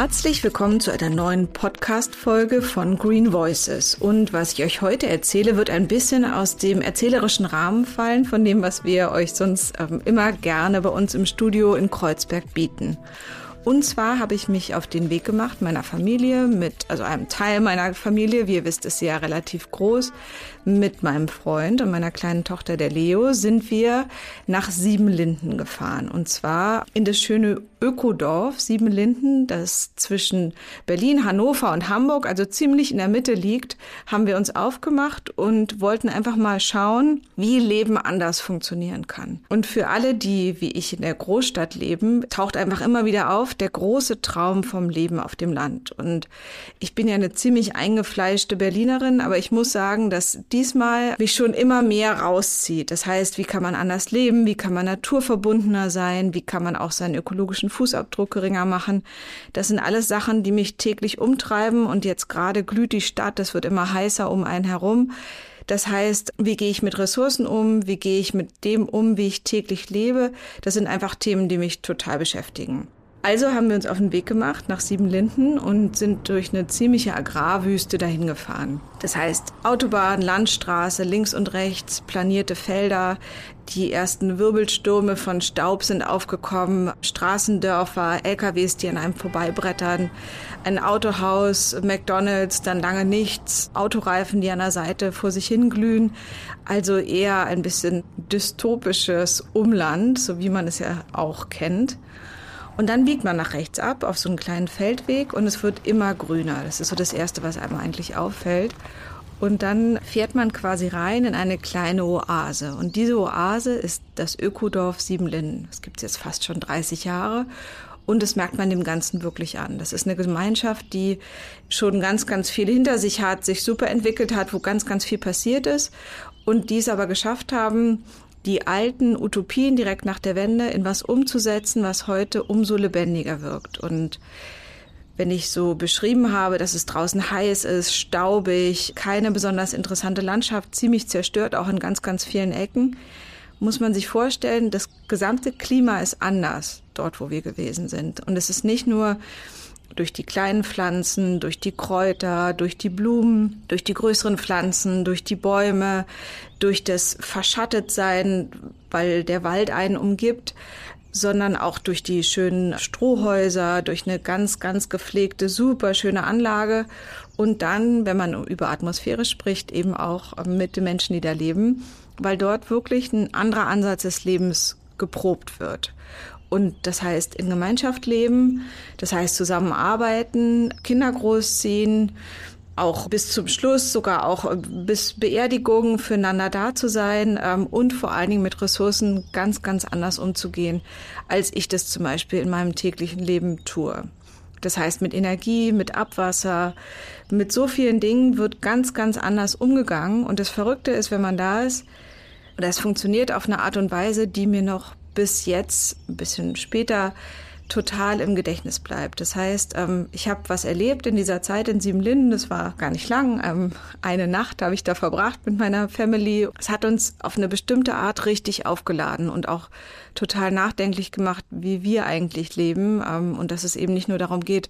Herzlich willkommen zu einer neuen Podcast-Folge von Green Voices. Und was ich euch heute erzähle, wird ein bisschen aus dem erzählerischen Rahmen fallen, von dem, was wir euch sonst ähm, immer gerne bei uns im Studio in Kreuzberg bieten. Und zwar habe ich mich auf den Weg gemacht, meiner Familie, mit, also einem Teil meiner Familie, wie ihr wisst, ist sie ja relativ groß, mit meinem Freund und meiner kleinen Tochter, der Leo, sind wir nach Siebenlinden gefahren. Und zwar in das schöne Ökodorf Siebenlinden, das zwischen Berlin, Hannover und Hamburg, also ziemlich in der Mitte liegt, haben wir uns aufgemacht und wollten einfach mal schauen, wie Leben anders funktionieren kann. Und für alle, die wie ich in der Großstadt leben, taucht einfach immer wieder auf der große Traum vom Leben auf dem Land. Und ich bin ja eine ziemlich eingefleischte Berlinerin, aber ich muss sagen, dass diesmal mich schon immer mehr rauszieht. Das heißt, wie kann man anders leben? Wie kann man naturverbundener sein? Wie kann man auch seinen ökologischen Fußabdruck geringer machen? Das sind alles Sachen, die mich täglich umtreiben und jetzt gerade glüht die Stadt. Das wird immer heißer um einen herum. Das heißt, wie gehe ich mit Ressourcen um? Wie gehe ich mit dem um, wie ich täglich lebe? Das sind einfach Themen, die mich total beschäftigen. Also haben wir uns auf den Weg gemacht nach Siebenlinden und sind durch eine ziemliche Agrarwüste dahin gefahren. Das heißt Autobahn, Landstraße, links und rechts, planierte Felder, die ersten Wirbelstürme von Staub sind aufgekommen, Straßendörfer, LKWs, die an einem vorbeibrettern, ein Autohaus, McDonalds, dann lange nichts, Autoreifen, die an der Seite vor sich hinglühen. Also eher ein bisschen dystopisches Umland, so wie man es ja auch kennt. Und dann biegt man nach rechts ab auf so einen kleinen Feldweg und es wird immer grüner. Das ist so das Erste, was einem eigentlich auffällt. Und dann fährt man quasi rein in eine kleine Oase. Und diese Oase ist das Ökodorf Siebenlinden. Das gibt es jetzt fast schon 30 Jahre. Und das merkt man dem Ganzen wirklich an. Das ist eine Gemeinschaft, die schon ganz, ganz viel hinter sich hat, sich super entwickelt hat, wo ganz, ganz viel passiert ist und die es aber geschafft haben, die alten Utopien direkt nach der Wende in was umzusetzen, was heute umso lebendiger wirkt. Und wenn ich so beschrieben habe, dass es draußen heiß ist, staubig, keine besonders interessante Landschaft, ziemlich zerstört, auch in ganz, ganz vielen Ecken, muss man sich vorstellen, das gesamte Klima ist anders dort, wo wir gewesen sind. Und es ist nicht nur durch die kleinen Pflanzen, durch die Kräuter, durch die Blumen, durch die größeren Pflanzen, durch die Bäume, durch das Verschattetsein, weil der Wald einen umgibt, sondern auch durch die schönen Strohhäuser, durch eine ganz, ganz gepflegte, super schöne Anlage und dann, wenn man über Atmosphäre spricht, eben auch mit den Menschen, die da leben, weil dort wirklich ein anderer Ansatz des Lebens geprobt wird. Und das heißt in Gemeinschaft leben, das heißt zusammenarbeiten, Kinder großziehen, auch bis zum Schluss, sogar auch bis Beerdigung füreinander da zu sein ähm, und vor allen Dingen mit Ressourcen ganz, ganz anders umzugehen, als ich das zum Beispiel in meinem täglichen Leben tue. Das heißt, mit Energie, mit Abwasser, mit so vielen Dingen wird ganz, ganz anders umgegangen. Und das Verrückte ist, wenn man da ist, es funktioniert auf eine Art und Weise, die mir noch bis jetzt, ein bisschen später, total im Gedächtnis bleibt. Das heißt, ähm, ich habe was erlebt in dieser Zeit in Siebenlinden, das war gar nicht lang. Ähm, eine Nacht habe ich da verbracht mit meiner Family. Es hat uns auf eine bestimmte Art richtig aufgeladen und auch total nachdenklich gemacht, wie wir eigentlich leben ähm, und dass es eben nicht nur darum geht,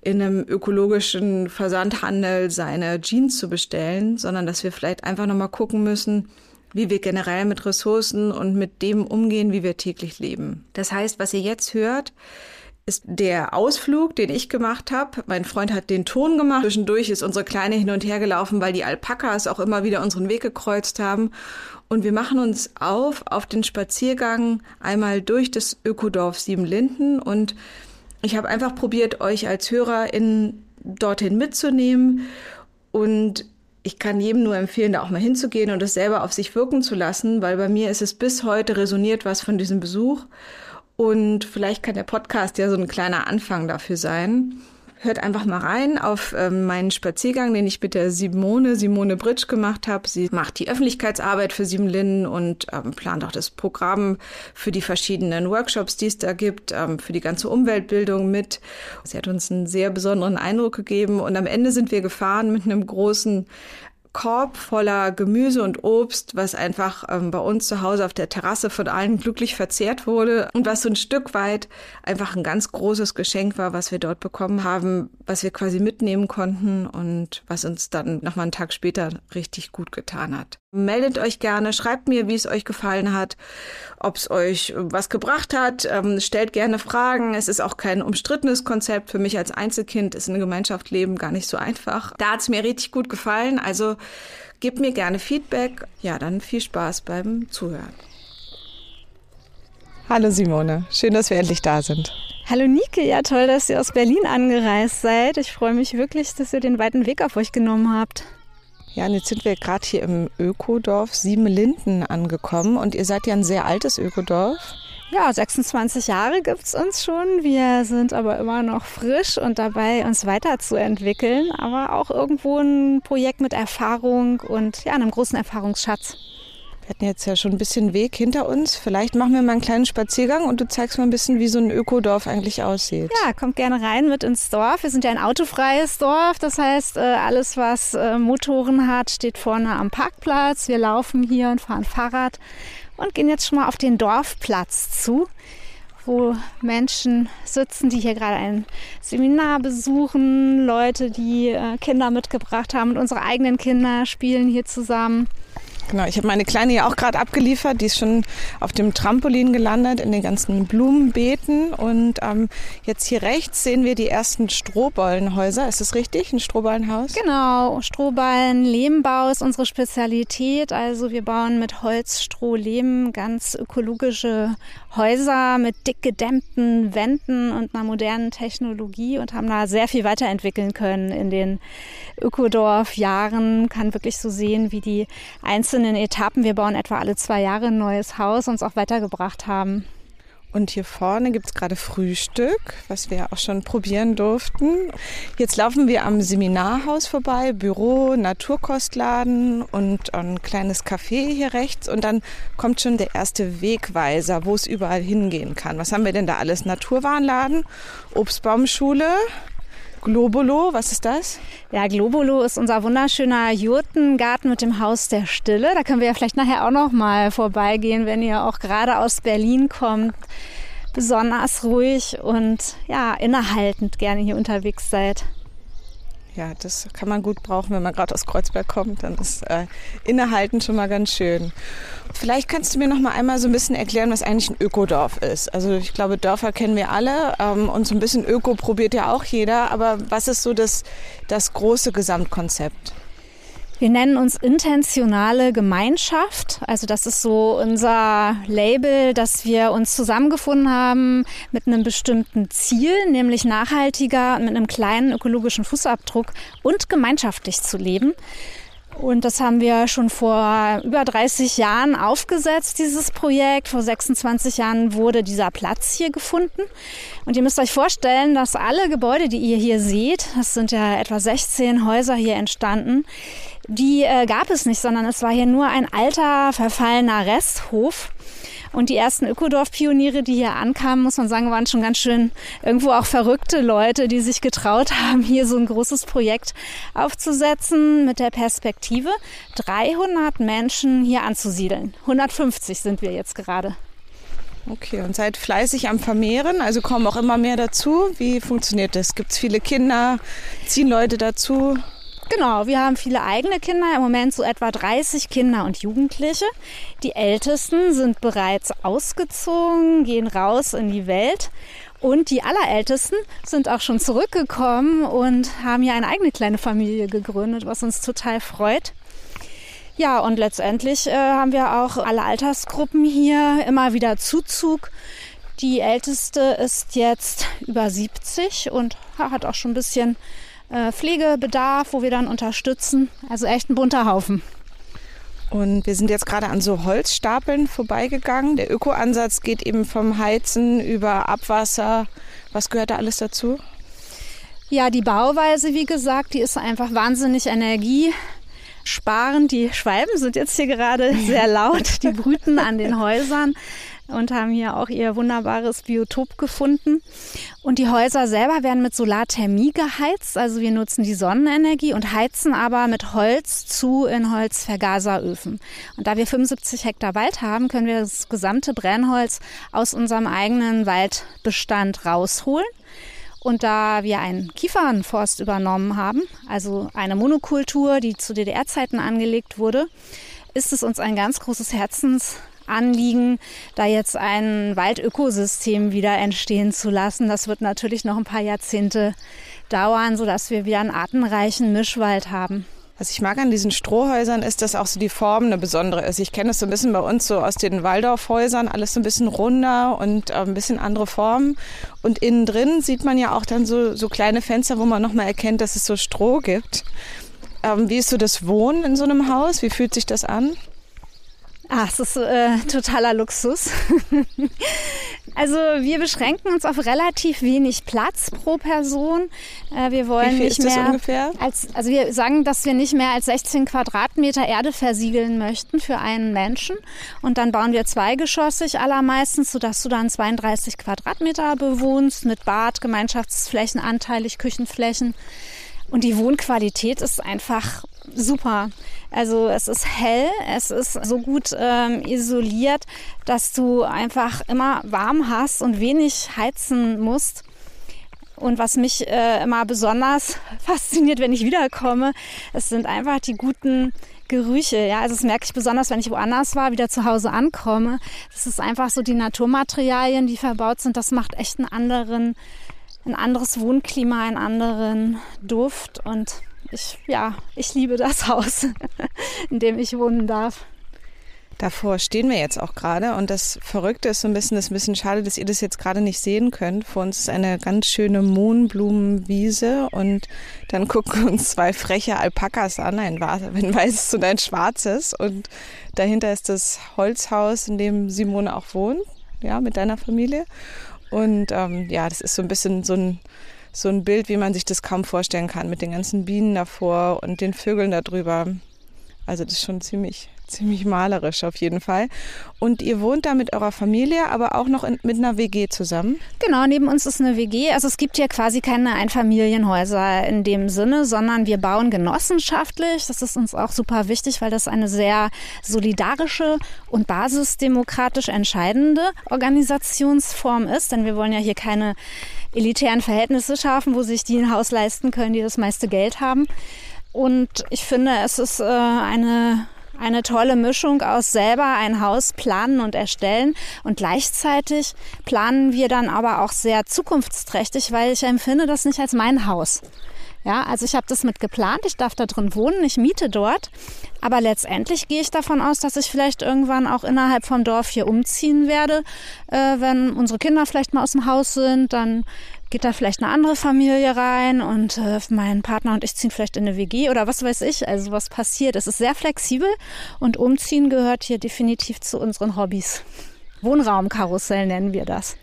in einem ökologischen Versandhandel seine Jeans zu bestellen, sondern dass wir vielleicht einfach nochmal gucken müssen, wie wir generell mit Ressourcen und mit dem umgehen, wie wir täglich leben. Das heißt, was ihr jetzt hört, ist der Ausflug, den ich gemacht habe. Mein Freund hat den Ton gemacht. Zwischendurch ist unsere Kleine hin und her gelaufen, weil die Alpakas auch immer wieder unseren Weg gekreuzt haben. Und wir machen uns auf auf den Spaziergang einmal durch das Ökodorf Siebenlinden. Und ich habe einfach probiert, euch als Hörer in, dorthin mitzunehmen und ich kann jedem nur empfehlen, da auch mal hinzugehen und es selber auf sich wirken zu lassen, weil bei mir ist es bis heute resoniert was von diesem Besuch. Und vielleicht kann der Podcast ja so ein kleiner Anfang dafür sein. Hört einfach mal rein auf ähm, meinen Spaziergang, den ich mit der Simone, Simone Britsch gemacht habe. Sie macht die Öffentlichkeitsarbeit für Siebenlinden und ähm, plant auch das Programm für die verschiedenen Workshops, die es da gibt, ähm, für die ganze Umweltbildung mit. Sie hat uns einen sehr besonderen Eindruck gegeben und am Ende sind wir gefahren mit einem großen Korb voller Gemüse und Obst, was einfach ähm, bei uns zu Hause auf der Terrasse von allen glücklich verzehrt wurde und was so ein Stück weit einfach ein ganz großes Geschenk war, was wir dort bekommen haben, was wir quasi mitnehmen konnten und was uns dann noch mal einen Tag später richtig gut getan hat. Meldet euch gerne, schreibt mir, wie es euch gefallen hat, ob es euch was gebracht hat, ähm, stellt gerne Fragen. Es ist auch kein umstrittenes Konzept. Für mich als Einzelkind ist eine Gemeinschaft leben gar nicht so einfach. Da hat es mir richtig gut gefallen. Also gebt mir gerne Feedback. Ja, dann viel Spaß beim Zuhören. Hallo Simone, schön, dass wir endlich da sind. Hallo Nike, ja toll, dass ihr aus Berlin angereist seid. Ich freue mich wirklich, dass ihr den weiten Weg auf euch genommen habt. Ja, und jetzt sind wir gerade hier im Ökodorf Siebenlinden angekommen und ihr seid ja ein sehr altes Ökodorf. Ja, 26 Jahre gibt's uns schon. Wir sind aber immer noch frisch und dabei, uns weiterzuentwickeln, aber auch irgendwo ein Projekt mit Erfahrung und ja, einem großen Erfahrungsschatz. Wir hatten jetzt ja schon ein bisschen Weg hinter uns. Vielleicht machen wir mal einen kleinen Spaziergang und du zeigst mal ein bisschen, wie so ein Ökodorf eigentlich aussieht. Ja, kommt gerne rein mit ins Dorf. Wir sind ja ein autofreies Dorf. Das heißt, äh, alles, was äh, Motoren hat, steht vorne am Parkplatz. Wir laufen hier und fahren Fahrrad und gehen jetzt schon mal auf den Dorfplatz zu wo Menschen sitzen, die hier gerade ein Seminar besuchen, Leute, die äh, Kinder mitgebracht haben und unsere eigenen Kinder spielen hier zusammen. Genau, ich habe meine Kleine ja auch gerade abgeliefert. Die ist schon auf dem Trampolin gelandet in den ganzen Blumenbeeten. Und ähm, jetzt hier rechts sehen wir die ersten Strohballenhäuser. Ist das richtig? Ein Strohballenhaus? Genau, Strohballen, Lehmbau ist unsere Spezialität. Also wir bauen mit Holz, Stroh, Lehm ganz ökologische Häuser mit dick gedämmten Wänden und einer modernen Technologie und haben da sehr viel weiterentwickeln können in den Ökodorf-Jahren. Kann wirklich so sehen, wie die einzelnen Etappen, wir bauen etwa alle zwei Jahre ein neues Haus, uns auch weitergebracht haben. Und hier vorne gibt es gerade Frühstück, was wir auch schon probieren durften. Jetzt laufen wir am Seminarhaus vorbei, Büro, Naturkostladen und ein kleines Café hier rechts. Und dann kommt schon der erste Wegweiser, wo es überall hingehen kann. Was haben wir denn da alles? Naturwarenladen, Obstbaumschule, Globolo, was ist das? Ja, Globolo ist unser wunderschöner Jurtengarten mit dem Haus der Stille. Da können wir ja vielleicht nachher auch noch mal vorbeigehen, wenn ihr auch gerade aus Berlin kommt. Besonders ruhig und ja, innehaltend gerne hier unterwegs seid ja, das kann man gut brauchen, wenn man gerade aus Kreuzberg kommt. Dann ist äh, Innehalten schon mal ganz schön. Vielleicht kannst du mir noch mal einmal so ein bisschen erklären, was eigentlich ein Ökodorf ist. Also ich glaube, Dörfer kennen wir alle ähm, und so ein bisschen Öko probiert ja auch jeder. Aber was ist so das, das große Gesamtkonzept? Wir nennen uns intentionale Gemeinschaft. Also das ist so unser Label, dass wir uns zusammengefunden haben mit einem bestimmten Ziel, nämlich nachhaltiger mit einem kleinen ökologischen Fußabdruck und gemeinschaftlich zu leben. Und das haben wir schon vor über 30 Jahren aufgesetzt, dieses Projekt. Vor 26 Jahren wurde dieser Platz hier gefunden. Und ihr müsst euch vorstellen, dass alle Gebäude, die ihr hier seht, das sind ja etwa 16 Häuser hier entstanden, die äh, gab es nicht, sondern es war hier nur ein alter, verfallener Resthof. Und die ersten Ökodorf-Pioniere, die hier ankamen, muss man sagen, waren schon ganz schön irgendwo auch verrückte Leute, die sich getraut haben, hier so ein großes Projekt aufzusetzen mit der Perspektive, 300 Menschen hier anzusiedeln. 150 sind wir jetzt gerade. Okay, und seid fleißig am Vermehren, also kommen auch immer mehr dazu. Wie funktioniert das? Gibt es viele Kinder? Ziehen Leute dazu? Genau, wir haben viele eigene Kinder, im Moment so etwa 30 Kinder und Jugendliche. Die Ältesten sind bereits ausgezogen, gehen raus in die Welt. Und die Allerältesten sind auch schon zurückgekommen und haben hier eine eigene kleine Familie gegründet, was uns total freut. Ja, und letztendlich äh, haben wir auch alle Altersgruppen hier immer wieder Zuzug. Die älteste ist jetzt über 70 und hat auch schon ein bisschen äh, Pflegebedarf, wo wir dann unterstützen. Also echt ein bunter Haufen. Und wir sind jetzt gerade an so Holzstapeln vorbeigegangen. Der Ökoansatz geht eben vom Heizen über Abwasser. Was gehört da alles dazu? Ja, die Bauweise, wie gesagt, die ist einfach wahnsinnig energiesparend. Die Schwalben sind jetzt hier gerade sehr laut, die brüten an den Häusern. Und haben hier auch ihr wunderbares Biotop gefunden. Und die Häuser selber werden mit Solarthermie geheizt. Also wir nutzen die Sonnenenergie und heizen aber mit Holz zu in Holzvergaseröfen. Und da wir 75 Hektar Wald haben, können wir das gesamte Brennholz aus unserem eigenen Waldbestand rausholen. Und da wir einen Kiefernforst übernommen haben, also eine Monokultur, die zu DDR-Zeiten angelegt wurde, ist es uns ein ganz großes Herzensanliegen, da jetzt ein Waldökosystem wieder entstehen zu lassen. Das wird natürlich noch ein paar Jahrzehnte dauern, sodass wir wieder einen artenreichen Mischwald haben. Was ich mag an diesen Strohhäusern ist, dass auch so die Form eine besondere ist. Ich kenne das so ein bisschen bei uns so aus den Waldorfhäusern, alles so ein bisschen runder und äh, ein bisschen andere Formen. Und innen drin sieht man ja auch dann so, so kleine Fenster, wo man nochmal erkennt, dass es so Stroh gibt. Ähm, wie ist so das Wohnen in so einem Haus? Wie fühlt sich das an? Ach, es ist äh, totaler Luxus. also wir beschränken uns auf relativ wenig Platz pro Person. Äh, wir wollen nicht mehr als also wir sagen, dass wir nicht mehr als 16 Quadratmeter Erde versiegeln möchten für einen Menschen. Und dann bauen wir zweigeschossig allermeistens, sodass du dann 32 Quadratmeter bewohnst mit Bad, Gemeinschaftsflächen, anteilig Küchenflächen. Und die Wohnqualität ist einfach super. Also es ist hell, es ist so gut ähm, isoliert, dass du einfach immer warm hast und wenig heizen musst. Und was mich äh, immer besonders fasziniert, wenn ich wiederkomme, es sind einfach die guten Gerüche. Ja, also das merke ich besonders, wenn ich woanders war, wieder zu Hause ankomme. Das ist einfach so die Naturmaterialien, die verbaut sind. Das macht echt einen anderen ein anderes Wohnklima, einen anderen Duft und ich, ja, ich liebe das Haus, in dem ich wohnen darf. Davor stehen wir jetzt auch gerade und das Verrückte ist so ein bisschen, das ist ein bisschen schade, dass ihr das jetzt gerade nicht sehen könnt. Vor uns ist eine ganz schöne Mohnblumenwiese und dann gucken uns zwei freche Alpakas an, ein, weißes und ein schwarzes und dahinter ist das Holzhaus, in dem Simone auch wohnt, ja, mit deiner Familie. Und ähm, ja, das ist so ein bisschen so ein, so ein Bild, wie man sich das kaum vorstellen kann, mit den ganzen Bienen davor und den Vögeln darüber. Also das ist schon ziemlich, ziemlich malerisch auf jeden Fall. Und ihr wohnt da mit eurer Familie, aber auch noch in, mit einer WG zusammen? Genau, neben uns ist eine WG. Also es gibt hier quasi keine Einfamilienhäuser in dem Sinne, sondern wir bauen genossenschaftlich. Das ist uns auch super wichtig, weil das eine sehr solidarische und basisdemokratisch entscheidende Organisationsform ist. Denn wir wollen ja hier keine elitären Verhältnisse schaffen, wo sich die ein Haus leisten können, die das meiste Geld haben. Und ich finde, es ist äh, eine eine tolle Mischung aus selber ein Haus planen und erstellen und gleichzeitig planen wir dann aber auch sehr zukunftsträchtig, weil ich empfinde das nicht als mein Haus. Ja, also ich habe das mit geplant, ich darf da drin wohnen, ich miete dort, aber letztendlich gehe ich davon aus, dass ich vielleicht irgendwann auch innerhalb vom Dorf hier umziehen werde, äh, wenn unsere Kinder vielleicht mal aus dem Haus sind, dann geht da vielleicht eine andere Familie rein und äh, mein Partner und ich ziehen vielleicht in eine WG oder was weiß ich. Also was passiert. Es ist sehr flexibel und Umziehen gehört hier definitiv zu unseren Hobbys. Wohnraumkarussell nennen wir das.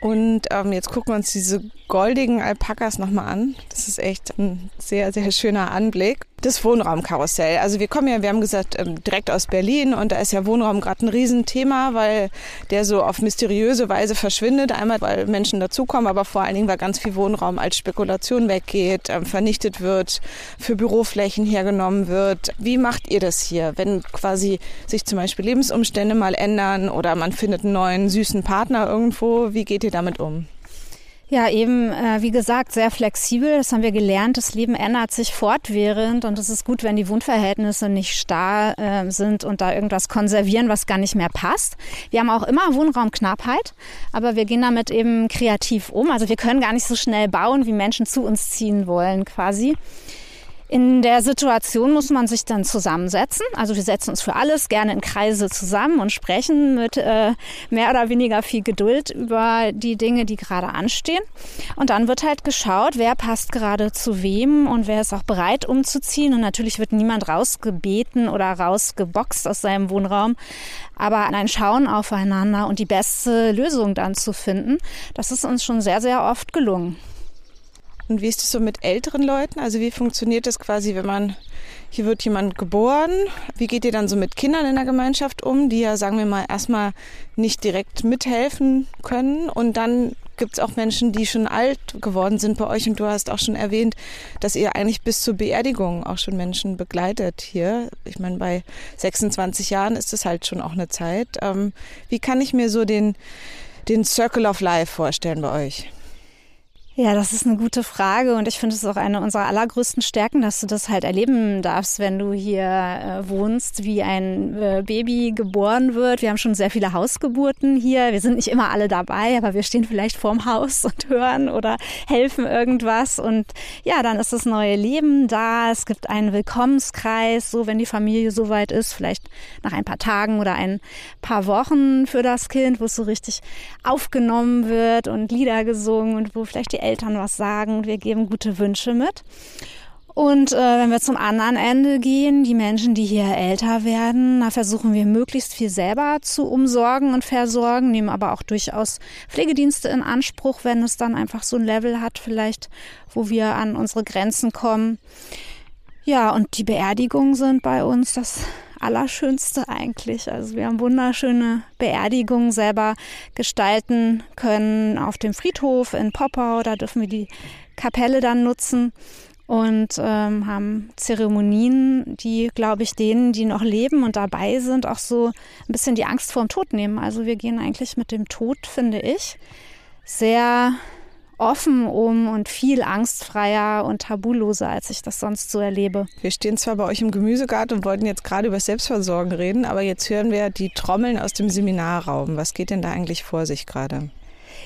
Und ähm, jetzt gucken wir uns diese goldigen Alpakas nochmal an. Das ist echt ein sehr, sehr schöner Anblick. Das Wohnraumkarussell. Also wir kommen ja, wir haben gesagt, ähm, direkt aus Berlin und da ist ja Wohnraum gerade ein Riesenthema, weil der so auf mysteriöse Weise verschwindet. Einmal, weil Menschen dazukommen, aber vor allen Dingen, weil ganz viel Wohnraum als Spekulation weggeht, ähm, vernichtet wird, für Büroflächen hergenommen wird. Wie macht ihr das hier, wenn quasi sich zum Beispiel Lebensumstände mal ändern oder man findet einen neuen süßen Partner irgendwo? Wie geht ihr damit um? Ja, eben, äh, wie gesagt, sehr flexibel. Das haben wir gelernt. Das Leben ändert sich fortwährend und es ist gut, wenn die Wohnverhältnisse nicht starr äh, sind und da irgendwas konservieren, was gar nicht mehr passt. Wir haben auch immer Wohnraumknappheit, aber wir gehen damit eben kreativ um. Also wir können gar nicht so schnell bauen, wie Menschen zu uns ziehen wollen, quasi. In der Situation muss man sich dann zusammensetzen. Also wir setzen uns für alles gerne in Kreise zusammen und sprechen mit äh, mehr oder weniger viel Geduld über die Dinge, die gerade anstehen. Und dann wird halt geschaut, wer passt gerade zu wem und wer ist auch bereit umzuziehen. Und natürlich wird niemand rausgebeten oder rausgeboxt aus seinem Wohnraum. Aber ein Schauen aufeinander und die beste Lösung dann zu finden, das ist uns schon sehr, sehr oft gelungen. Und wie ist es so mit älteren Leuten? Also wie funktioniert das quasi, wenn man, hier wird jemand geboren, wie geht ihr dann so mit Kindern in der Gemeinschaft um, die ja, sagen wir mal, erstmal nicht direkt mithelfen können und dann gibt es auch Menschen, die schon alt geworden sind bei euch und du hast auch schon erwähnt, dass ihr eigentlich bis zur Beerdigung auch schon Menschen begleitet hier. Ich meine, bei 26 Jahren ist das halt schon auch eine Zeit. Ähm, wie kann ich mir so den, den Circle of Life vorstellen bei euch? Ja, das ist eine gute Frage und ich finde es auch eine unserer allergrößten Stärken, dass du das halt erleben darfst, wenn du hier äh, wohnst, wie ein äh, Baby geboren wird. Wir haben schon sehr viele Hausgeburten hier. Wir sind nicht immer alle dabei, aber wir stehen vielleicht vorm Haus und hören oder helfen irgendwas und ja, dann ist das neue Leben da. Es gibt einen Willkommenskreis, so wenn die Familie soweit ist, vielleicht nach ein paar Tagen oder ein paar Wochen für das Kind, wo es so richtig aufgenommen wird und Lieder gesungen und wo vielleicht die Eltern was sagen. Wir geben gute Wünsche mit. Und äh, wenn wir zum anderen Ende gehen, die Menschen, die hier älter werden, da versuchen wir möglichst viel selber zu umsorgen und versorgen, nehmen aber auch durchaus Pflegedienste in Anspruch, wenn es dann einfach so ein Level hat, vielleicht, wo wir an unsere Grenzen kommen. Ja, und die Beerdigungen sind bei uns das Allerschönste eigentlich. Also wir haben wunderschöne Beerdigungen selber gestalten können auf dem Friedhof in Poppau. Da dürfen wir die Kapelle dann nutzen und ähm, haben Zeremonien, die, glaube ich, denen, die noch leben und dabei sind, auch so ein bisschen die Angst vor dem Tod nehmen. Also wir gehen eigentlich mit dem Tod, finde ich, sehr offen um und viel angstfreier und tabuloser, als ich das sonst so erlebe. Wir stehen zwar bei euch im Gemüsegarten und wollten jetzt gerade über Selbstversorgen reden, aber jetzt hören wir die Trommeln aus dem Seminarraum. Was geht denn da eigentlich vor sich gerade?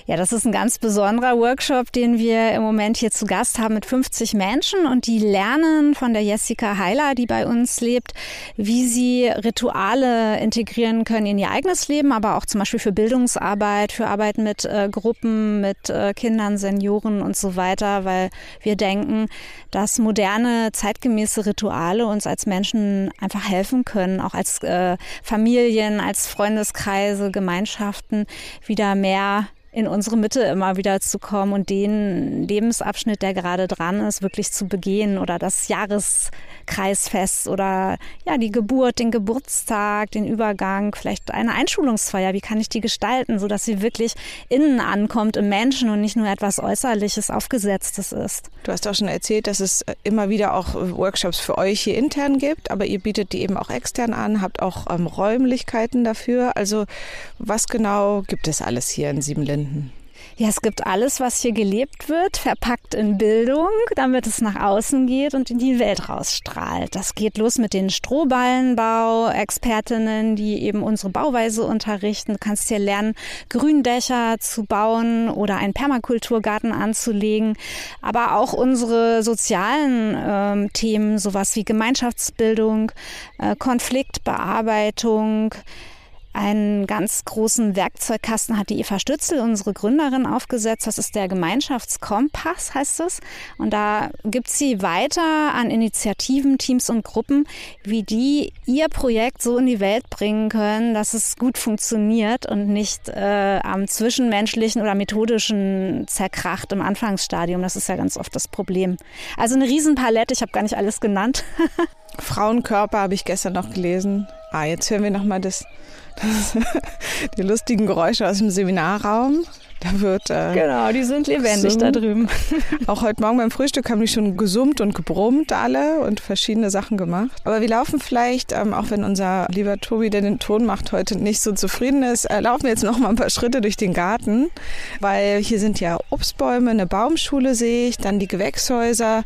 Ja, das ist ein ganz besonderer Workshop, den wir im Moment hier zu Gast haben mit 50 Menschen und die lernen von der Jessica Heiler, die bei uns lebt, wie sie Rituale integrieren können in ihr eigenes Leben, aber auch zum Beispiel für Bildungsarbeit, für Arbeit mit äh, Gruppen, mit äh, Kindern, Senioren und so weiter, weil wir denken, dass moderne, zeitgemäße Rituale uns als Menschen einfach helfen können, auch als äh, Familien, als Freundeskreise, Gemeinschaften wieder mehr in unsere Mitte immer wieder zu kommen und den Lebensabschnitt, der gerade dran ist, wirklich zu begehen oder das Jahreskreisfest oder ja, die Geburt, den Geburtstag, den Übergang, vielleicht eine Einschulungsfeier. Wie kann ich die gestalten, so dass sie wirklich innen ankommt im Menschen und nicht nur etwas Äußerliches, Aufgesetztes ist? Du hast auch schon erzählt, dass es immer wieder auch Workshops für euch hier intern gibt, aber ihr bietet die eben auch extern an, habt auch ähm, Räumlichkeiten dafür. Also was genau gibt es alles hier in Siebenlinden? Ja, es gibt alles, was hier gelebt wird, verpackt in Bildung, damit es nach außen geht und in die Welt rausstrahlt. Das geht los mit den Strohballenbau-Expertinnen, die eben unsere Bauweise unterrichten. Du kannst hier lernen, Gründächer zu bauen oder einen Permakulturgarten anzulegen, aber auch unsere sozialen äh, Themen, sowas wie Gemeinschaftsbildung, äh, Konfliktbearbeitung, einen ganz großen Werkzeugkasten hat die Eva Stützel, unsere Gründerin, aufgesetzt. Das ist der Gemeinschaftskompass, heißt es. Und da gibt sie weiter an Initiativen, Teams und Gruppen, wie die ihr Projekt so in die Welt bringen können, dass es gut funktioniert und nicht äh, am zwischenmenschlichen oder methodischen zerkracht im Anfangsstadium. Das ist ja ganz oft das Problem. Also eine Riesenpalette, ich habe gar nicht alles genannt. Frauenkörper habe ich gestern noch gelesen. Ah, jetzt hören wir nochmal das die lustigen Geräusche aus dem Seminarraum. Da wird. Äh, genau, die sind lebendig gesummt. da drüben. Auch heute Morgen beim Frühstück haben die schon gesummt und gebrummt alle und verschiedene Sachen gemacht. Aber wir laufen vielleicht, ähm, auch wenn unser lieber Tobi, der den Ton macht, heute nicht so zufrieden ist, äh, laufen wir jetzt noch mal ein paar Schritte durch den Garten, weil hier sind ja Obstbäume, eine Baumschule sehe ich, dann die Gewächshäuser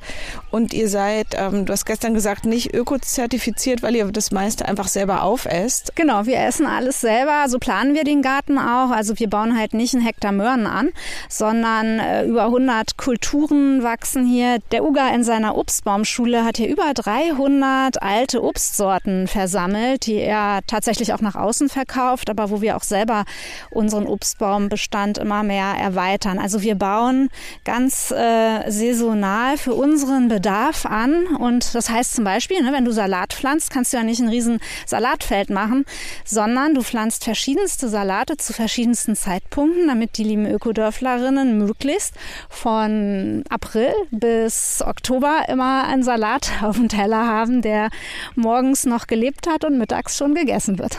und ihr seid, ähm, du hast gestern gesagt, nicht ökozertifiziert, weil ihr das meiste einfach selber aufesst. Genau, wir essen alles selber. So planen wir den Garten auch. Also wir bauen halt nicht einen Hektar Möhren Möhren an, sondern äh, über 100 Kulturen wachsen hier. Der Uga in seiner Obstbaumschule hat hier über 300 alte Obstsorten versammelt, die er tatsächlich auch nach außen verkauft, aber wo wir auch selber unseren Obstbaumbestand immer mehr erweitern. Also wir bauen ganz äh, saisonal für unseren Bedarf an und das heißt zum Beispiel, ne, wenn du Salat pflanzt, kannst du ja nicht ein riesen Salatfeld machen, sondern du pflanzt verschiedenste Salate zu verschiedensten Zeitpunkten, damit die lieben Ökodörflerinnen möglichst von April bis Oktober immer einen Salat auf dem Teller haben, der morgens noch gelebt hat und mittags schon gegessen wird.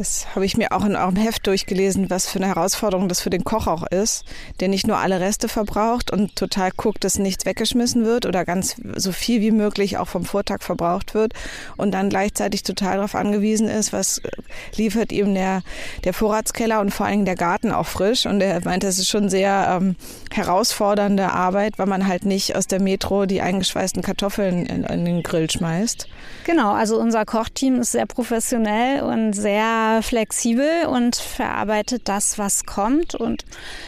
Das habe ich mir auch in eurem Heft durchgelesen, was für eine Herausforderung das für den Koch auch ist, der nicht nur alle Reste verbraucht und total guckt, dass nichts weggeschmissen wird oder ganz so viel wie möglich auch vom Vortag verbraucht wird und dann gleichzeitig total darauf angewiesen ist, was liefert ihm der, der Vorratskeller und vor allem der Garten auch frisch. Und er meint, das ist schon sehr ähm, herausfordernde Arbeit, weil man halt nicht aus der Metro die eingeschweißten Kartoffeln in, in den Grill schmeißt. Genau, also unser Kochteam ist sehr professionell und sehr flexibel und verarbeitet das, was kommt. Und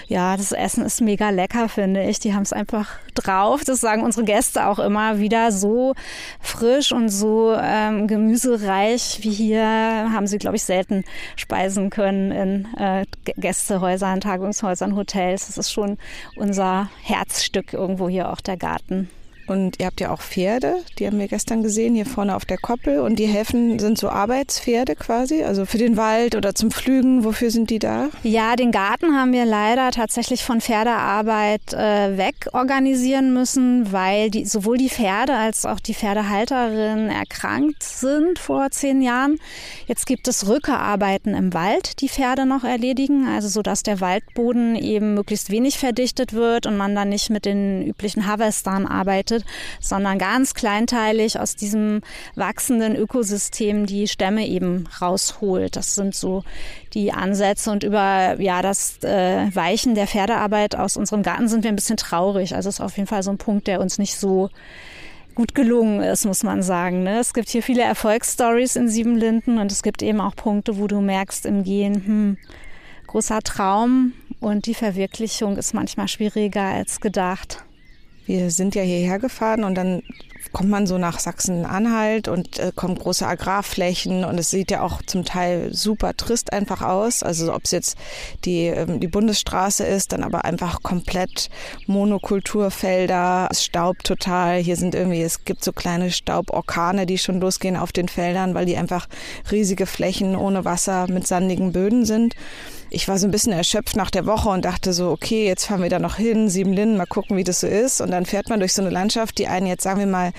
ja, das Essen ist mega lecker, finde ich. Die haben es einfach drauf. Das sagen unsere Gäste auch immer wieder. So frisch und so ähm, gemüsereich wie hier haben sie, glaube ich, selten speisen können in äh, Gästehäusern, Tagungshäusern, Hotels. Das ist schon unser Herzstück irgendwo hier auch der Garten. Und ihr habt ja auch Pferde, die haben wir gestern gesehen, hier vorne auf der Koppel. Und die helfen, sind so Arbeitspferde quasi, also für den Wald oder zum Pflügen. Wofür sind die da? Ja, den Garten haben wir leider tatsächlich von Pferdearbeit äh, weg organisieren müssen, weil die, sowohl die Pferde als auch die Pferdehalterin erkrankt sind vor zehn Jahren. Jetzt gibt es Rückearbeiten im Wald, die Pferde noch erledigen, also so dass der Waldboden eben möglichst wenig verdichtet wird und man dann nicht mit den üblichen Harvestern arbeitet betrachtet, sondern ganz kleinteilig aus diesem wachsenden Ökosystem die Stämme eben rausholt. Das sind so die Ansätze und über ja das äh, Weichen der Pferdearbeit aus unserem Garten sind wir ein bisschen traurig. Also ist auf jeden Fall so ein Punkt, der uns nicht so gut gelungen ist, muss man sagen. Ne? Es gibt hier viele Erfolgsstories in Siebenlinden und es gibt eben auch Punkte, wo du merkst im Gehen, hm, großer Traum und die Verwirklichung ist manchmal schwieriger als gedacht. Wir sind ja hierher gefahren und dann kommt man so nach Sachsen-Anhalt und äh, kommen große Agrarflächen und es sieht ja auch zum Teil super trist einfach aus. Also ob es jetzt die, ähm, die Bundesstraße ist, dann aber einfach komplett Monokulturfelder, es staubt total. Hier sind irgendwie, es gibt so kleine Stauborkane, die schon losgehen auf den Feldern, weil die einfach riesige Flächen ohne Wasser mit sandigen Böden sind ich war so ein bisschen erschöpft nach der Woche und dachte so, okay, jetzt fahren wir da noch hin, Siebenlinden, mal gucken, wie das so ist. Und dann fährt man durch so eine Landschaft, die einen jetzt, sagen wir mal,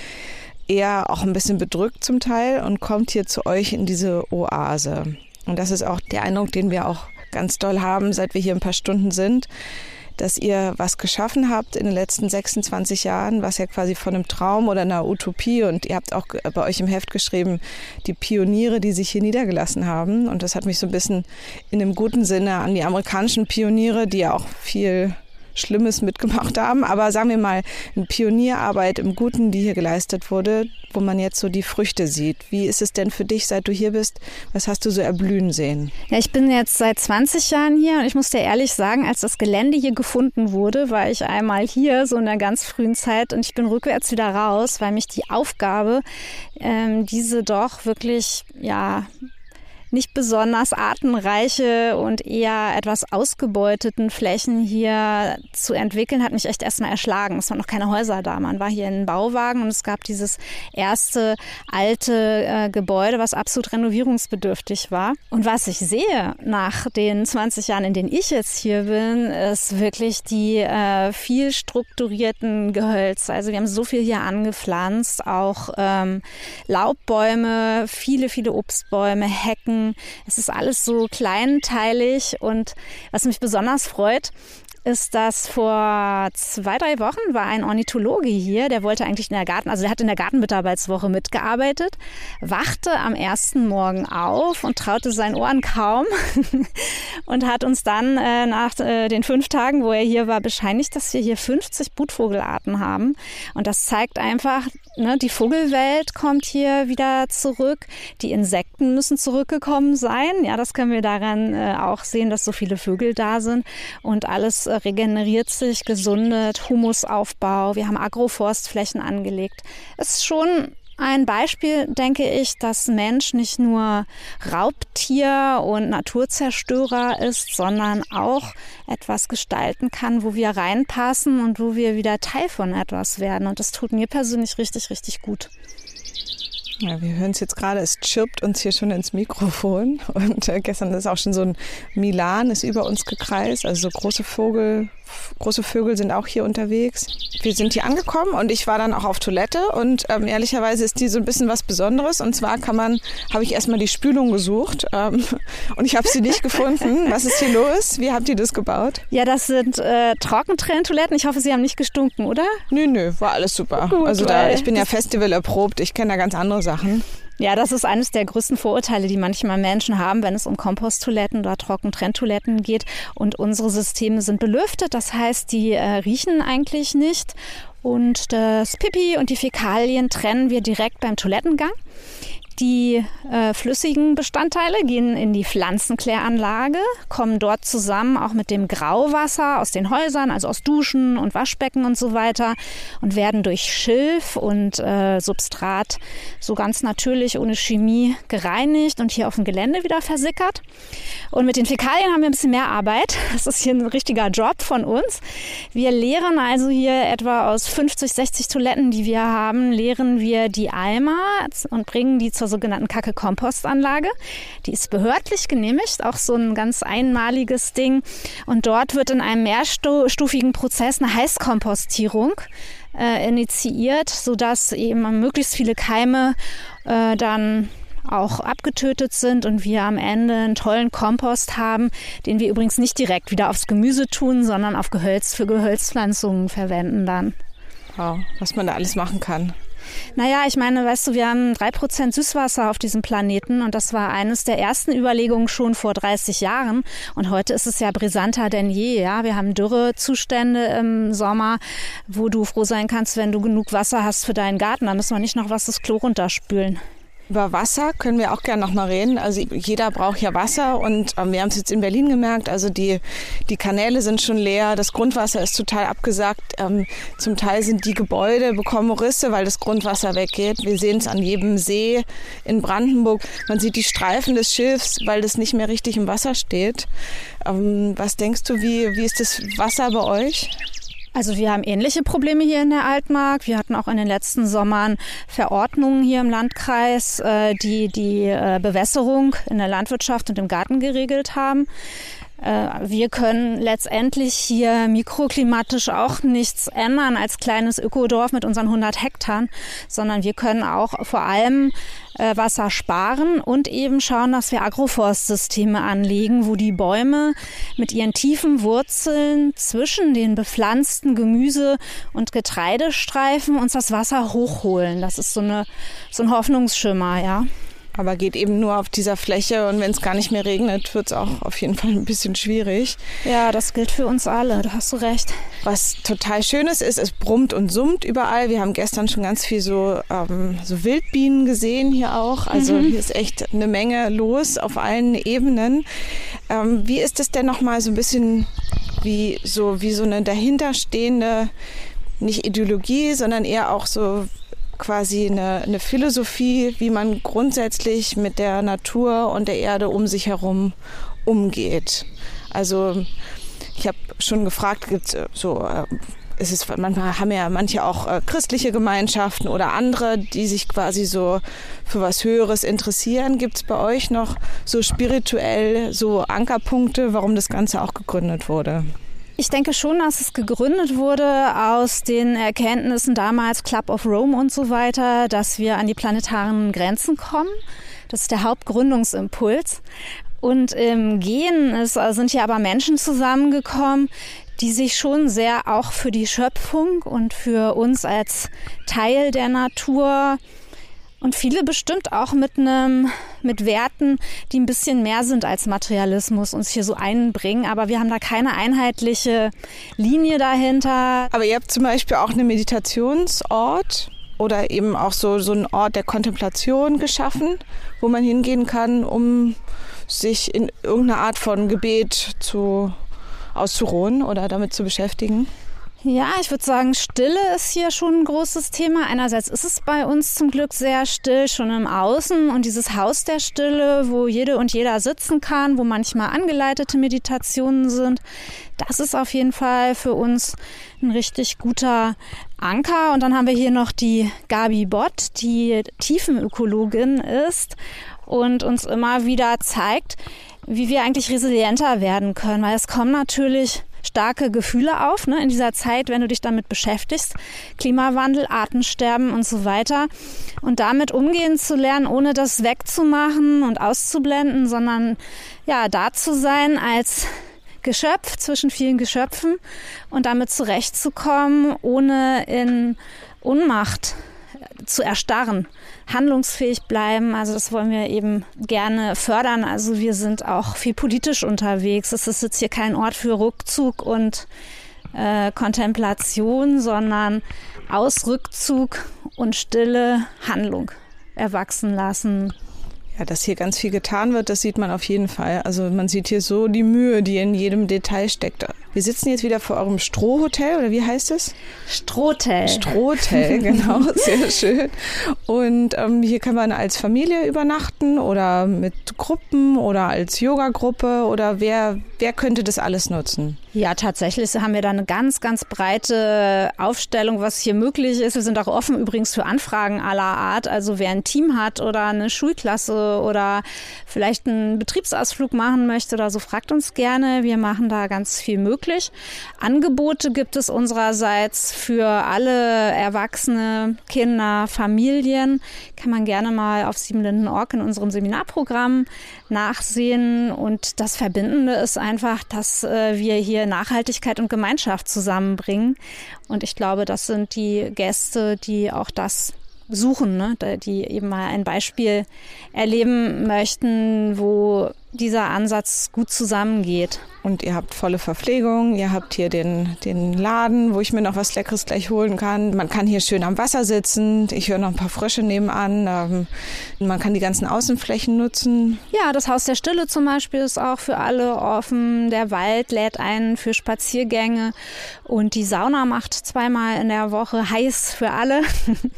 eher auch ein bisschen bedrückt zum Teil und kommt hier zu euch in diese Oase. Und das ist auch der Eindruck, den wir auch ganz doll haben, seit wir hier ein paar Stunden sind dass ihr was geschaffen habt in den letzten 26 Jahren, was ja quasi von einem Traum oder einer Utopie und ihr habt auch bei euch im Heft geschrieben, die Pioniere, die sich hier niedergelassen haben. Und das hat mich so ein bisschen in einem guten Sinne an die amerikanischen Pioniere, die ja auch viel Schlimmes mitgemacht haben. Aber sagen wir mal, eine Pionierarbeit im Guten, die hier geleistet wurde, wo man jetzt so die Früchte sieht. Wie ist es denn für dich, seit du hier bist? Was hast du so erblühen sehen? Ja, ich bin jetzt seit 20 Jahren hier und ich muss dir ehrlich sagen, als das Gelände hier gefunden wurde, war ich einmal hier, so in der ganz frühen Zeit und ich bin rückwärts wieder raus, weil mich die Aufgabe, ähm, diese doch wirklich, ja, nicht besonders artenreiche und eher etwas ausgebeuteten Flächen hier zu entwickeln, hat mich echt erstmal erschlagen. Es waren noch keine Häuser da. Man war hier in Bauwagen und es gab dieses erste alte äh, Gebäude, was absolut renovierungsbedürftig war. Und was ich sehe nach den 20 Jahren, in denen ich jetzt hier bin, ist wirklich die äh, viel strukturierten Gehölze. Also wir haben so viel hier angepflanzt, auch ähm, Laubbäume, viele, viele Obstbäume, Hecken, es ist alles so kleinteilig und was mich besonders freut, ist, dass vor zwei, drei Wochen war ein Ornithologe hier, der wollte eigentlich in der Garten, also der hat in der Gartenmitarbeitswoche mitgearbeitet, wachte am ersten Morgen auf und traute seinen Ohren kaum und hat uns dann äh, nach äh, den fünf Tagen, wo er hier war, bescheinigt, dass wir hier 50 Brutvogelarten haben. Und das zeigt einfach, ne, die Vogelwelt kommt hier wieder zurück, die Insekten müssen zurückgekommen sein. Ja, das können wir daran äh, auch sehen, dass so viele Vögel da sind und alles äh, regeneriert sich, gesundet, Humusaufbau. Wir haben Agroforstflächen angelegt. Es ist schon ein Beispiel, denke ich, dass Mensch nicht nur Raubtier und Naturzerstörer ist, sondern auch etwas gestalten kann, wo wir reinpassen und wo wir wieder Teil von etwas werden. Und das tut mir persönlich richtig, richtig gut. Ja, wir hören es jetzt gerade, es chirpt uns hier schon ins Mikrofon. Und äh, gestern ist auch schon so ein Milan ist über uns gekreist, also so große Vogel, große Vögel sind auch hier unterwegs. Wir sind hier angekommen und ich war dann auch auf Toilette und ähm, ehrlicherweise ist die so ein bisschen was Besonderes. Und zwar kann man, habe ich erstmal die Spülung gesucht ähm, und ich habe sie nicht gefunden. Was ist hier los? Wie habt ihr das gebaut? Ja, das sind äh, Trockentrenntoiletten. Ich hoffe, sie haben nicht gestunken, oder? Nö, nö, war alles super. Gut, also da, ich bin ja Festival erprobt, ich kenne da ganz andere Sachen. Ja, das ist eines der größten Vorurteile, die manchmal Menschen haben, wenn es um Komposttoiletten oder Trockentrenntoiletten geht. Und unsere Systeme sind belüftet, das heißt, die äh, riechen eigentlich nicht. Und das Pipi und die Fäkalien trennen wir direkt beim Toilettengang. Die äh, flüssigen Bestandteile gehen in die Pflanzenkläranlage, kommen dort zusammen auch mit dem Grauwasser aus den Häusern, also aus Duschen und Waschbecken und so weiter und werden durch Schilf und äh, Substrat so ganz natürlich ohne Chemie gereinigt und hier auf dem Gelände wieder versickert. Und mit den Fäkalien haben wir ein bisschen mehr Arbeit. Das ist hier ein richtiger Job von uns. Wir leeren also hier etwa aus 50, 60 Toiletten, die wir haben, leeren wir die Eimer und bringen die zur zur sogenannten Kacke-Kompostanlage. Die ist behördlich genehmigt, auch so ein ganz einmaliges Ding. Und dort wird in einem mehrstufigen Prozess eine Heißkompostierung äh, initiiert, sodass eben möglichst viele Keime äh, dann auch abgetötet sind und wir am Ende einen tollen Kompost haben, den wir übrigens nicht direkt wieder aufs Gemüse tun, sondern auf Gehölz für Gehölzpflanzungen verwenden dann. Wow, was man da alles machen kann. Naja, ich meine, weißt du, wir haben drei Prozent Süßwasser auf diesem Planeten und das war eines der ersten Überlegungen schon vor 30 Jahren. Und heute ist es ja brisanter denn je. Ja, wir haben Dürrezustände im Sommer, wo du froh sein kannst, wenn du genug Wasser hast für deinen Garten. Da müssen wir nicht noch was das Klo runterspülen. Über Wasser können wir auch gerne noch mal reden. Also jeder braucht ja Wasser und ähm, wir haben es jetzt in Berlin gemerkt. Also die, die Kanäle sind schon leer, das Grundwasser ist total abgesagt. Ähm, zum Teil sind die Gebäude bekommen Risse, weil das Grundwasser weggeht. Wir sehen es an jedem See in Brandenburg. Man sieht die Streifen des Schiffs, weil das nicht mehr richtig im Wasser steht. Ähm, was denkst du, wie, wie ist das Wasser bei euch? Also wir haben ähnliche Probleme hier in der Altmark. Wir hatten auch in den letzten Sommern Verordnungen hier im Landkreis, äh, die die äh, Bewässerung in der Landwirtschaft und im Garten geregelt haben. Äh, wir können letztendlich hier mikroklimatisch auch nichts ändern als kleines Ökodorf mit unseren 100 Hektar, sondern wir können auch vor allem äh, Wasser sparen und eben schauen, dass wir Agroforstsysteme anlegen, wo die Bäume mit ihren tiefen Wurzeln zwischen den bepflanzten Gemüse- und Getreidestreifen uns das Wasser hochholen. Das ist so, eine, so ein Hoffnungsschimmer, ja aber geht eben nur auf dieser Fläche und wenn es gar nicht mehr regnet, wird es auch auf jeden Fall ein bisschen schwierig. Ja, das gilt für uns alle, da hast du recht. Was total schön ist, ist, es brummt und summt überall. Wir haben gestern schon ganz viel so, ähm, so Wildbienen gesehen hier auch. Also mhm. hier ist echt eine Menge los auf allen Ebenen. Ähm, wie ist es denn nochmal so ein bisschen wie so, wie so eine dahinterstehende, nicht Ideologie, sondern eher auch so quasi eine, eine Philosophie, wie man grundsätzlich mit der Natur und der Erde um sich herum umgeht. Also ich habe schon gefragt, gibt es so äh, es ist manchmal haben ja manche auch äh, christliche Gemeinschaften oder andere, die sich quasi so für was Höheres interessieren. Gibt es bei euch noch so spirituell so Ankerpunkte, warum das Ganze auch gegründet wurde? Ich denke schon, dass es gegründet wurde aus den Erkenntnissen damals Club of Rome und so weiter, dass wir an die planetaren Grenzen kommen. Das ist der Hauptgründungsimpuls. Und im Gehen ist, sind hier aber Menschen zusammengekommen, die sich schon sehr auch für die Schöpfung und für uns als Teil der Natur und viele bestimmt auch mit einem, mit Werten, die ein bisschen mehr sind als Materialismus, uns hier so einbringen. Aber wir haben da keine einheitliche Linie dahinter. Aber ihr habt zum Beispiel auch einen Meditationsort oder eben auch so, so einen Ort der Kontemplation geschaffen, wo man hingehen kann, um sich in irgendeiner Art von Gebet zu auszuruhen oder damit zu beschäftigen. Ja, ich würde sagen, Stille ist hier schon ein großes Thema. Einerseits ist es bei uns zum Glück sehr still, schon im Außen und dieses Haus der Stille, wo jede und jeder sitzen kann, wo manchmal angeleitete Meditationen sind, das ist auf jeden Fall für uns ein richtig guter Anker. Und dann haben wir hier noch die Gabi Bott, die Tiefenökologin ist und uns immer wieder zeigt, wie wir eigentlich resilienter werden können, weil es kommen natürlich starke Gefühle auf ne, in dieser Zeit, wenn du dich damit beschäftigst. Klimawandel, Artensterben und so weiter. Und damit umgehen zu lernen, ohne das wegzumachen und auszublenden, sondern ja, da zu sein als Geschöpf zwischen vielen Geschöpfen und damit zurechtzukommen, ohne in Unmacht zu erstarren, handlungsfähig bleiben. Also das wollen wir eben gerne fördern. Also wir sind auch viel politisch unterwegs. Es ist jetzt hier kein Ort für Rückzug und äh, Kontemplation, sondern aus Rückzug und stille Handlung erwachsen lassen. Ja, dass hier ganz viel getan wird, das sieht man auf jeden Fall. Also man sieht hier so die Mühe, die in jedem Detail steckt. Wir sitzen jetzt wieder vor eurem Strohhotel oder wie heißt es? Strohtel. Strohtel, genau, sehr schön. Und ähm, hier kann man als Familie übernachten oder mit Gruppen oder als Yoga-Gruppe oder wer, wer könnte das alles nutzen? Ja, tatsächlich haben wir da eine ganz, ganz breite Aufstellung, was hier möglich ist. Wir sind auch offen übrigens für Anfragen aller Art. Also wer ein Team hat oder eine Schulklasse oder vielleicht einen Betriebsausflug machen möchte oder so, fragt uns gerne. Wir machen da ganz viel möglich. Angebote gibt es unsererseits für alle Erwachsene, Kinder, Familien. Kann man gerne mal auf Siebenlinden.org in unserem Seminarprogramm nachsehen. Und das Verbindende ist einfach, dass äh, wir hier Nachhaltigkeit und Gemeinschaft zusammenbringen. Und ich glaube, das sind die Gäste, die auch das suchen, ne? die eben mal ein Beispiel erleben möchten, wo dieser Ansatz gut zusammengeht. Und ihr habt volle Verpflegung, ihr habt hier den, den Laden, wo ich mir noch was Leckeres gleich holen kann. Man kann hier schön am Wasser sitzen. Ich höre noch ein paar Frösche nebenan. Ähm, man kann die ganzen Außenflächen nutzen. Ja, das Haus der Stille zum Beispiel ist auch für alle offen. Der Wald lädt ein für Spaziergänge. Und die Sauna macht zweimal in der Woche heiß für alle.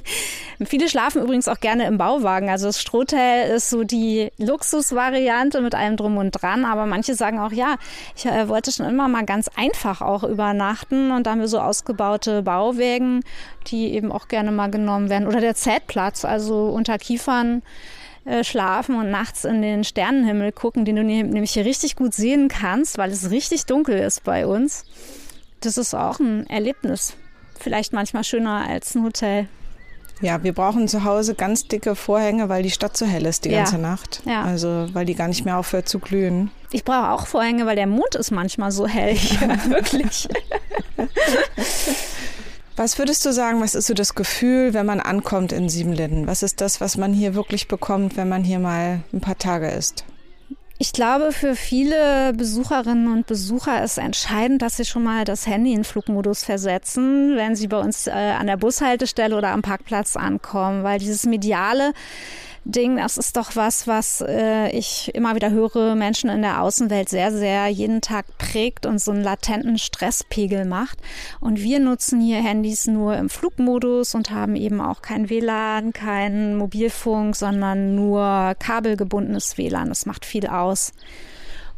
Viele schlafen übrigens auch gerne im Bauwagen. Also das Strohtel ist so die Luxusvariante mit allem drum und dran. Aber manche sagen auch, ja, ich äh, wollte schon immer mal ganz einfach auch übernachten und da haben wir so ausgebaute Bauwägen, die eben auch gerne mal genommen werden. Oder der Zeltplatz, also unter Kiefern äh, schlafen und nachts in den Sternenhimmel gucken, den du nämlich hier richtig gut sehen kannst, weil es richtig dunkel ist bei uns. Das ist auch ein Erlebnis. Vielleicht manchmal schöner als ein Hotel. Ja, wir brauchen zu Hause ganz dicke Vorhänge, weil die Stadt so hell ist die ja. ganze Nacht. Ja. Also, weil die gar nicht mehr aufhört zu glühen. Ich brauche auch Vorhänge, weil der Mond ist manchmal so hell. Ja, wirklich. Was würdest du sagen, was ist so das Gefühl, wenn man ankommt in Siebenlinden? Was ist das, was man hier wirklich bekommt, wenn man hier mal ein paar Tage ist? Ich glaube, für viele Besucherinnen und Besucher ist entscheidend, dass sie schon mal das Handy in Flugmodus versetzen, wenn sie bei uns äh, an der Bushaltestelle oder am Parkplatz ankommen, weil dieses mediale Ding, das ist doch was, was äh, ich immer wieder höre, Menschen in der Außenwelt sehr, sehr jeden Tag prägt und so einen latenten Stresspegel macht. Und wir nutzen hier Handys nur im Flugmodus und haben eben auch kein WLAN, keinen Mobilfunk, sondern nur kabelgebundenes WLAN. Das macht viel aus.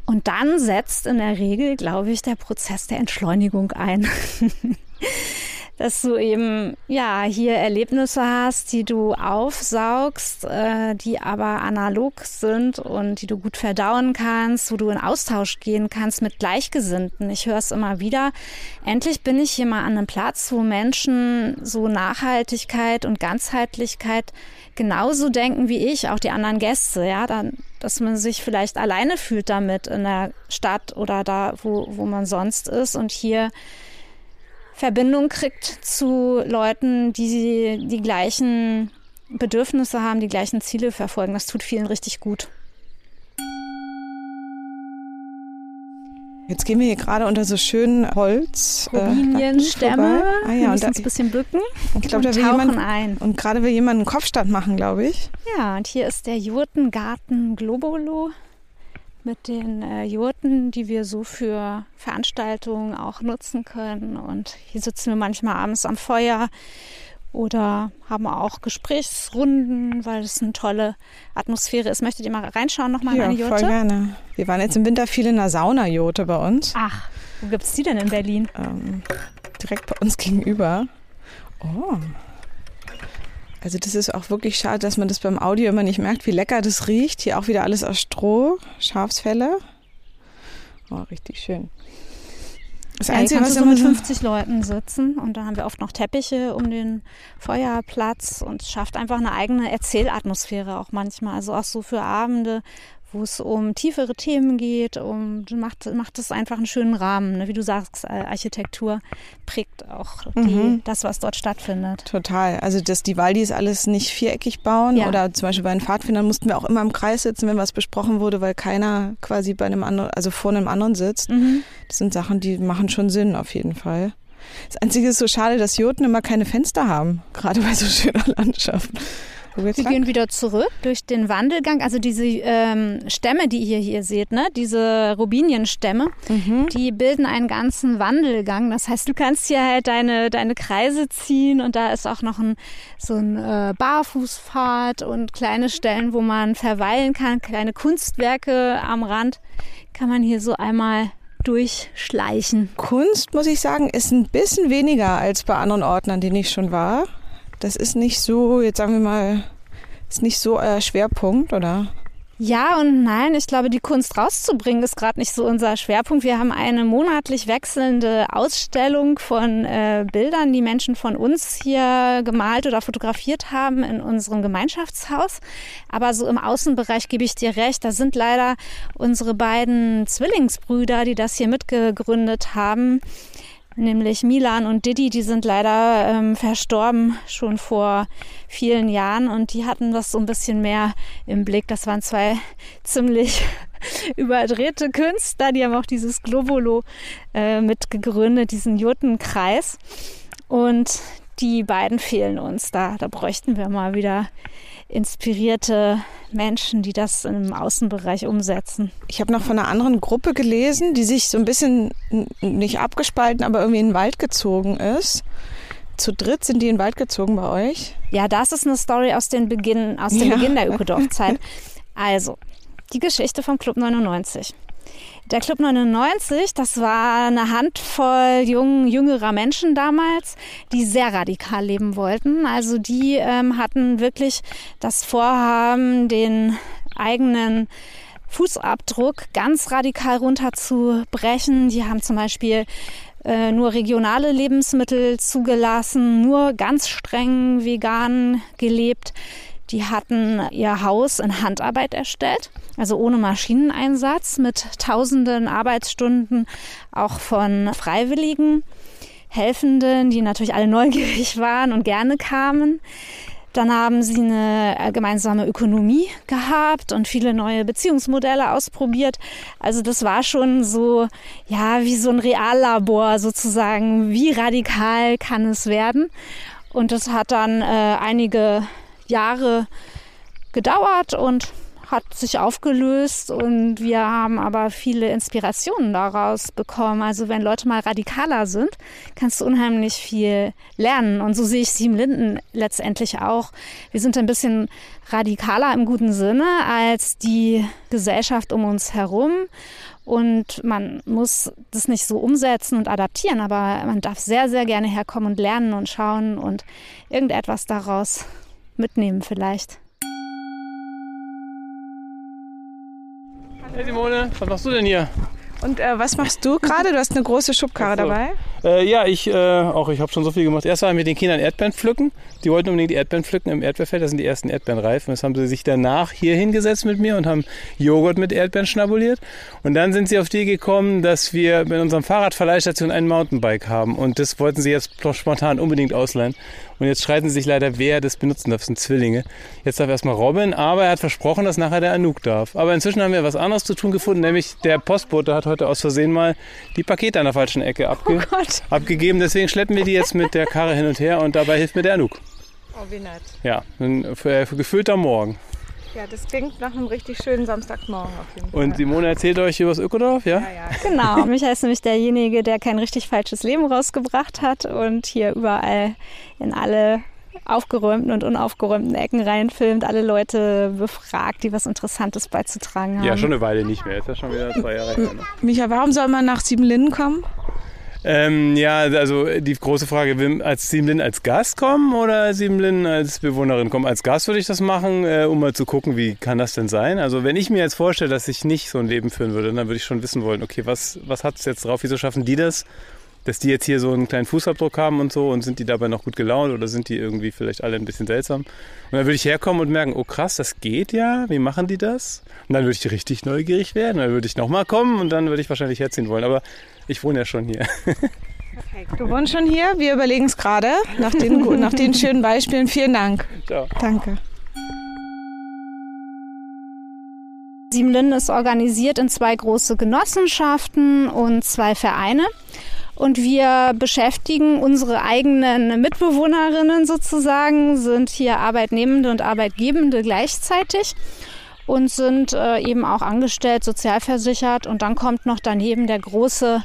Und dann setzt in der Regel, glaube ich, der Prozess der Entschleunigung ein. dass du eben ja hier Erlebnisse hast, die du aufsaugst, äh, die aber analog sind und die du gut verdauen kannst, wo du in Austausch gehen kannst mit Gleichgesinnten. Ich höre es immer wieder. Endlich bin ich hier mal an einem Platz, wo Menschen so Nachhaltigkeit und Ganzheitlichkeit genauso denken wie ich, auch die anderen Gäste, ja, dann, dass man sich vielleicht alleine fühlt damit in der Stadt oder da, wo, wo man sonst ist und hier Verbindung kriegt zu Leuten, die die gleichen Bedürfnisse haben, die gleichen Ziele verfolgen. Das tut vielen richtig gut. Jetzt gehen wir hier gerade unter so schönen Holz. Robinienstämme. Äh, ah, ja, wir müssen uns ein bisschen bücken. Ich glaube, da will jemand ein. Und gerade will jemand einen Kopfstand machen, glaube ich. Ja, und hier ist der Jurtengarten Globolo mit den äh, Jurten, die wir so für Veranstaltungen auch nutzen können. Und hier sitzen wir manchmal abends am Feuer oder haben auch Gesprächsrunden, weil es eine tolle Atmosphäre ist. Möchtet ihr mal reinschauen nochmal ja, in eine Jurte? voll gerne. Wir waren jetzt im Winter viel in der Sauna-Jurte bei uns. Ach, wo gibt es die denn in Berlin? Ähm, direkt bei uns gegenüber. Oh. Also das ist auch wirklich schade, dass man das beim Audio immer nicht merkt, wie lecker das riecht. Hier auch wieder alles aus Stroh, Schafsfälle. Oh, richtig schön. Das ja, Einzige, was so mit 50 Leuten sitzen und da haben wir oft noch Teppiche um den Feuerplatz und es schafft einfach eine eigene Erzählatmosphäre auch manchmal. Also auch so für Abende, wo es um tiefere Themen geht, um macht macht es einfach einen schönen Rahmen, ne? wie du sagst, Architektur prägt auch die, mhm. das, was dort stattfindet. Total. Also dass die Waldis alles nicht viereckig bauen ja. oder zum Beispiel bei den Pfadfindern mussten wir auch immer im Kreis sitzen, wenn was besprochen wurde, weil keiner quasi bei einem anderen, also vor einem anderen sitzt. Mhm. Das sind Sachen, die machen schon Sinn auf jeden Fall. Das Einzige ist so schade, dass Joten immer keine Fenster haben, gerade bei so schöner Landschaft. Wir gehen wieder zurück durch den Wandelgang. Also diese ähm, Stämme, die ihr hier seht, ne? diese Rubinienstämme, mhm. die bilden einen ganzen Wandelgang. Das heißt, du kannst hier halt deine, deine Kreise ziehen und da ist auch noch ein, so ein äh, Barfußpfad und kleine Stellen, wo man verweilen kann, kleine Kunstwerke am Rand kann man hier so einmal durchschleichen. Kunst, muss ich sagen, ist ein bisschen weniger als bei anderen Orten, an denen ich schon war. Das ist nicht so, jetzt sagen wir mal, ist nicht so euer Schwerpunkt, oder? Ja und nein. Ich glaube, die Kunst rauszubringen ist gerade nicht so unser Schwerpunkt. Wir haben eine monatlich wechselnde Ausstellung von äh, Bildern, die Menschen von uns hier gemalt oder fotografiert haben in unserem Gemeinschaftshaus. Aber so im Außenbereich gebe ich dir recht. Da sind leider unsere beiden Zwillingsbrüder, die das hier mitgegründet haben nämlich Milan und Didi, die sind leider ähm, verstorben schon vor vielen Jahren und die hatten das so ein bisschen mehr im Blick. Das waren zwei ziemlich überdrehte Künstler, die haben auch dieses Globolo äh, mitgegründet, diesen Jutenkreis. Und die beiden fehlen uns da. Da bräuchten wir mal wieder inspirierte Menschen, die das im Außenbereich umsetzen. Ich habe noch von einer anderen Gruppe gelesen, die sich so ein bisschen nicht abgespalten, aber irgendwie in den Wald gezogen ist. Zu dritt sind die in den Wald gezogen bei euch? Ja, das ist eine Story aus, den Beginn, aus dem ja. Beginn der Ökodorfzeit. Also, die Geschichte vom Club 99. Der Club 99, das war eine Handvoll jung, jüngerer Menschen damals, die sehr radikal leben wollten. Also die ähm, hatten wirklich das Vorhaben, den eigenen Fußabdruck ganz radikal runterzubrechen. Die haben zum Beispiel äh, nur regionale Lebensmittel zugelassen, nur ganz streng vegan gelebt. Die hatten ihr Haus in Handarbeit erstellt, also ohne Maschineneinsatz, mit tausenden Arbeitsstunden auch von Freiwilligen, Helfenden, die natürlich alle neugierig waren und gerne kamen. Dann haben sie eine äh, gemeinsame Ökonomie gehabt und viele neue Beziehungsmodelle ausprobiert. Also das war schon so, ja, wie so ein Reallabor sozusagen. Wie radikal kann es werden? Und das hat dann äh, einige Jahre gedauert und hat sich aufgelöst und wir haben aber viele Inspirationen daraus bekommen. Also wenn Leute mal radikaler sind, kannst du unheimlich viel lernen. Und so sehe ich Sieben Linden letztendlich auch. Wir sind ein bisschen radikaler im guten Sinne als die Gesellschaft um uns herum. Und man muss das nicht so umsetzen und adaptieren, aber man darf sehr, sehr gerne herkommen und lernen und schauen und irgendetwas daraus mitnehmen vielleicht. Hey Simone, was machst du denn hier? Und äh, was machst du gerade? Du hast eine große Schubkarre so. dabei. Äh, ja, ich äh, auch. Ich habe schon so viel gemacht. Erst waren wir den Kindern Erdbeeren pflücken. Die wollten unbedingt die Erdbeeren pflücken im Erdbeerfeld. Da sind die ersten Erdbeeren reif. Und jetzt haben sie sich danach hier hingesetzt mit mir und haben Joghurt mit Erdbeeren schnabuliert. Und dann sind sie auf die gekommen, dass wir mit unserem Fahrradverleihstation ein Mountainbike haben. Und das wollten sie jetzt spontan unbedingt ausleihen. Und jetzt streiten sie sich leider, wer das benutzen darf. Das sind Zwillinge. Jetzt darf erstmal Robin, aber er hat versprochen, dass nachher der Anouk darf. Aber inzwischen haben wir was anderes zu tun gefunden, nämlich der Postbote hat heute aus Versehen mal die Pakete an der falschen Ecke abge oh abgegeben. Deswegen schleppen wir die jetzt mit der Karre hin und her und dabei hilft mir der Anouk. Oh, wie nett. Ja, ein gefüllter Morgen. Ja, das klingt nach einem richtig schönen Samstagmorgen auf jeden Fall. Und Simone erzählt euch über das Ökodorf, ja? Ja, ja. Genau. Michael ist nämlich derjenige, der kein richtig falsches Leben rausgebracht hat und hier überall in alle aufgeräumten und unaufgeräumten Ecken reinfilmt, alle Leute befragt, die was Interessantes beizutragen haben. Ja, schon eine Weile nicht mehr. Ist ja schon wieder zwei Jahre her. Ne? Micha, warum soll man nach Siebenlinden kommen? Ähm, ja, also die große Frage, will als Siebenlin als Gast kommen oder Siebenlin als Bewohnerin kommen? Als Gast würde ich das machen, äh, um mal zu gucken, wie kann das denn sein? Also wenn ich mir jetzt vorstelle, dass ich nicht so ein Leben führen würde, dann würde ich schon wissen wollen, okay, was, was hat es jetzt drauf? Wieso schaffen die das? Dass die jetzt hier so einen kleinen Fußabdruck haben und so und sind die dabei noch gut gelaunt oder sind die irgendwie vielleicht alle ein bisschen seltsam? Und dann würde ich herkommen und merken, oh krass, das geht ja, wie machen die das? Und dann würde ich richtig neugierig werden, dann würde ich nochmal kommen und dann würde ich wahrscheinlich herziehen wollen. Aber ich wohne ja schon hier. Perfekt. Du wohnst schon hier. Wir überlegen es gerade nach den, nach den schönen Beispielen. Vielen Dank. Ciao. Danke. Siemlin ist organisiert in zwei große Genossenschaften und zwei Vereine. Und wir beschäftigen unsere eigenen Mitbewohnerinnen sozusagen, sind hier Arbeitnehmende und Arbeitgebende gleichzeitig und sind äh, eben auch angestellt, sozialversichert. Und dann kommt noch daneben der große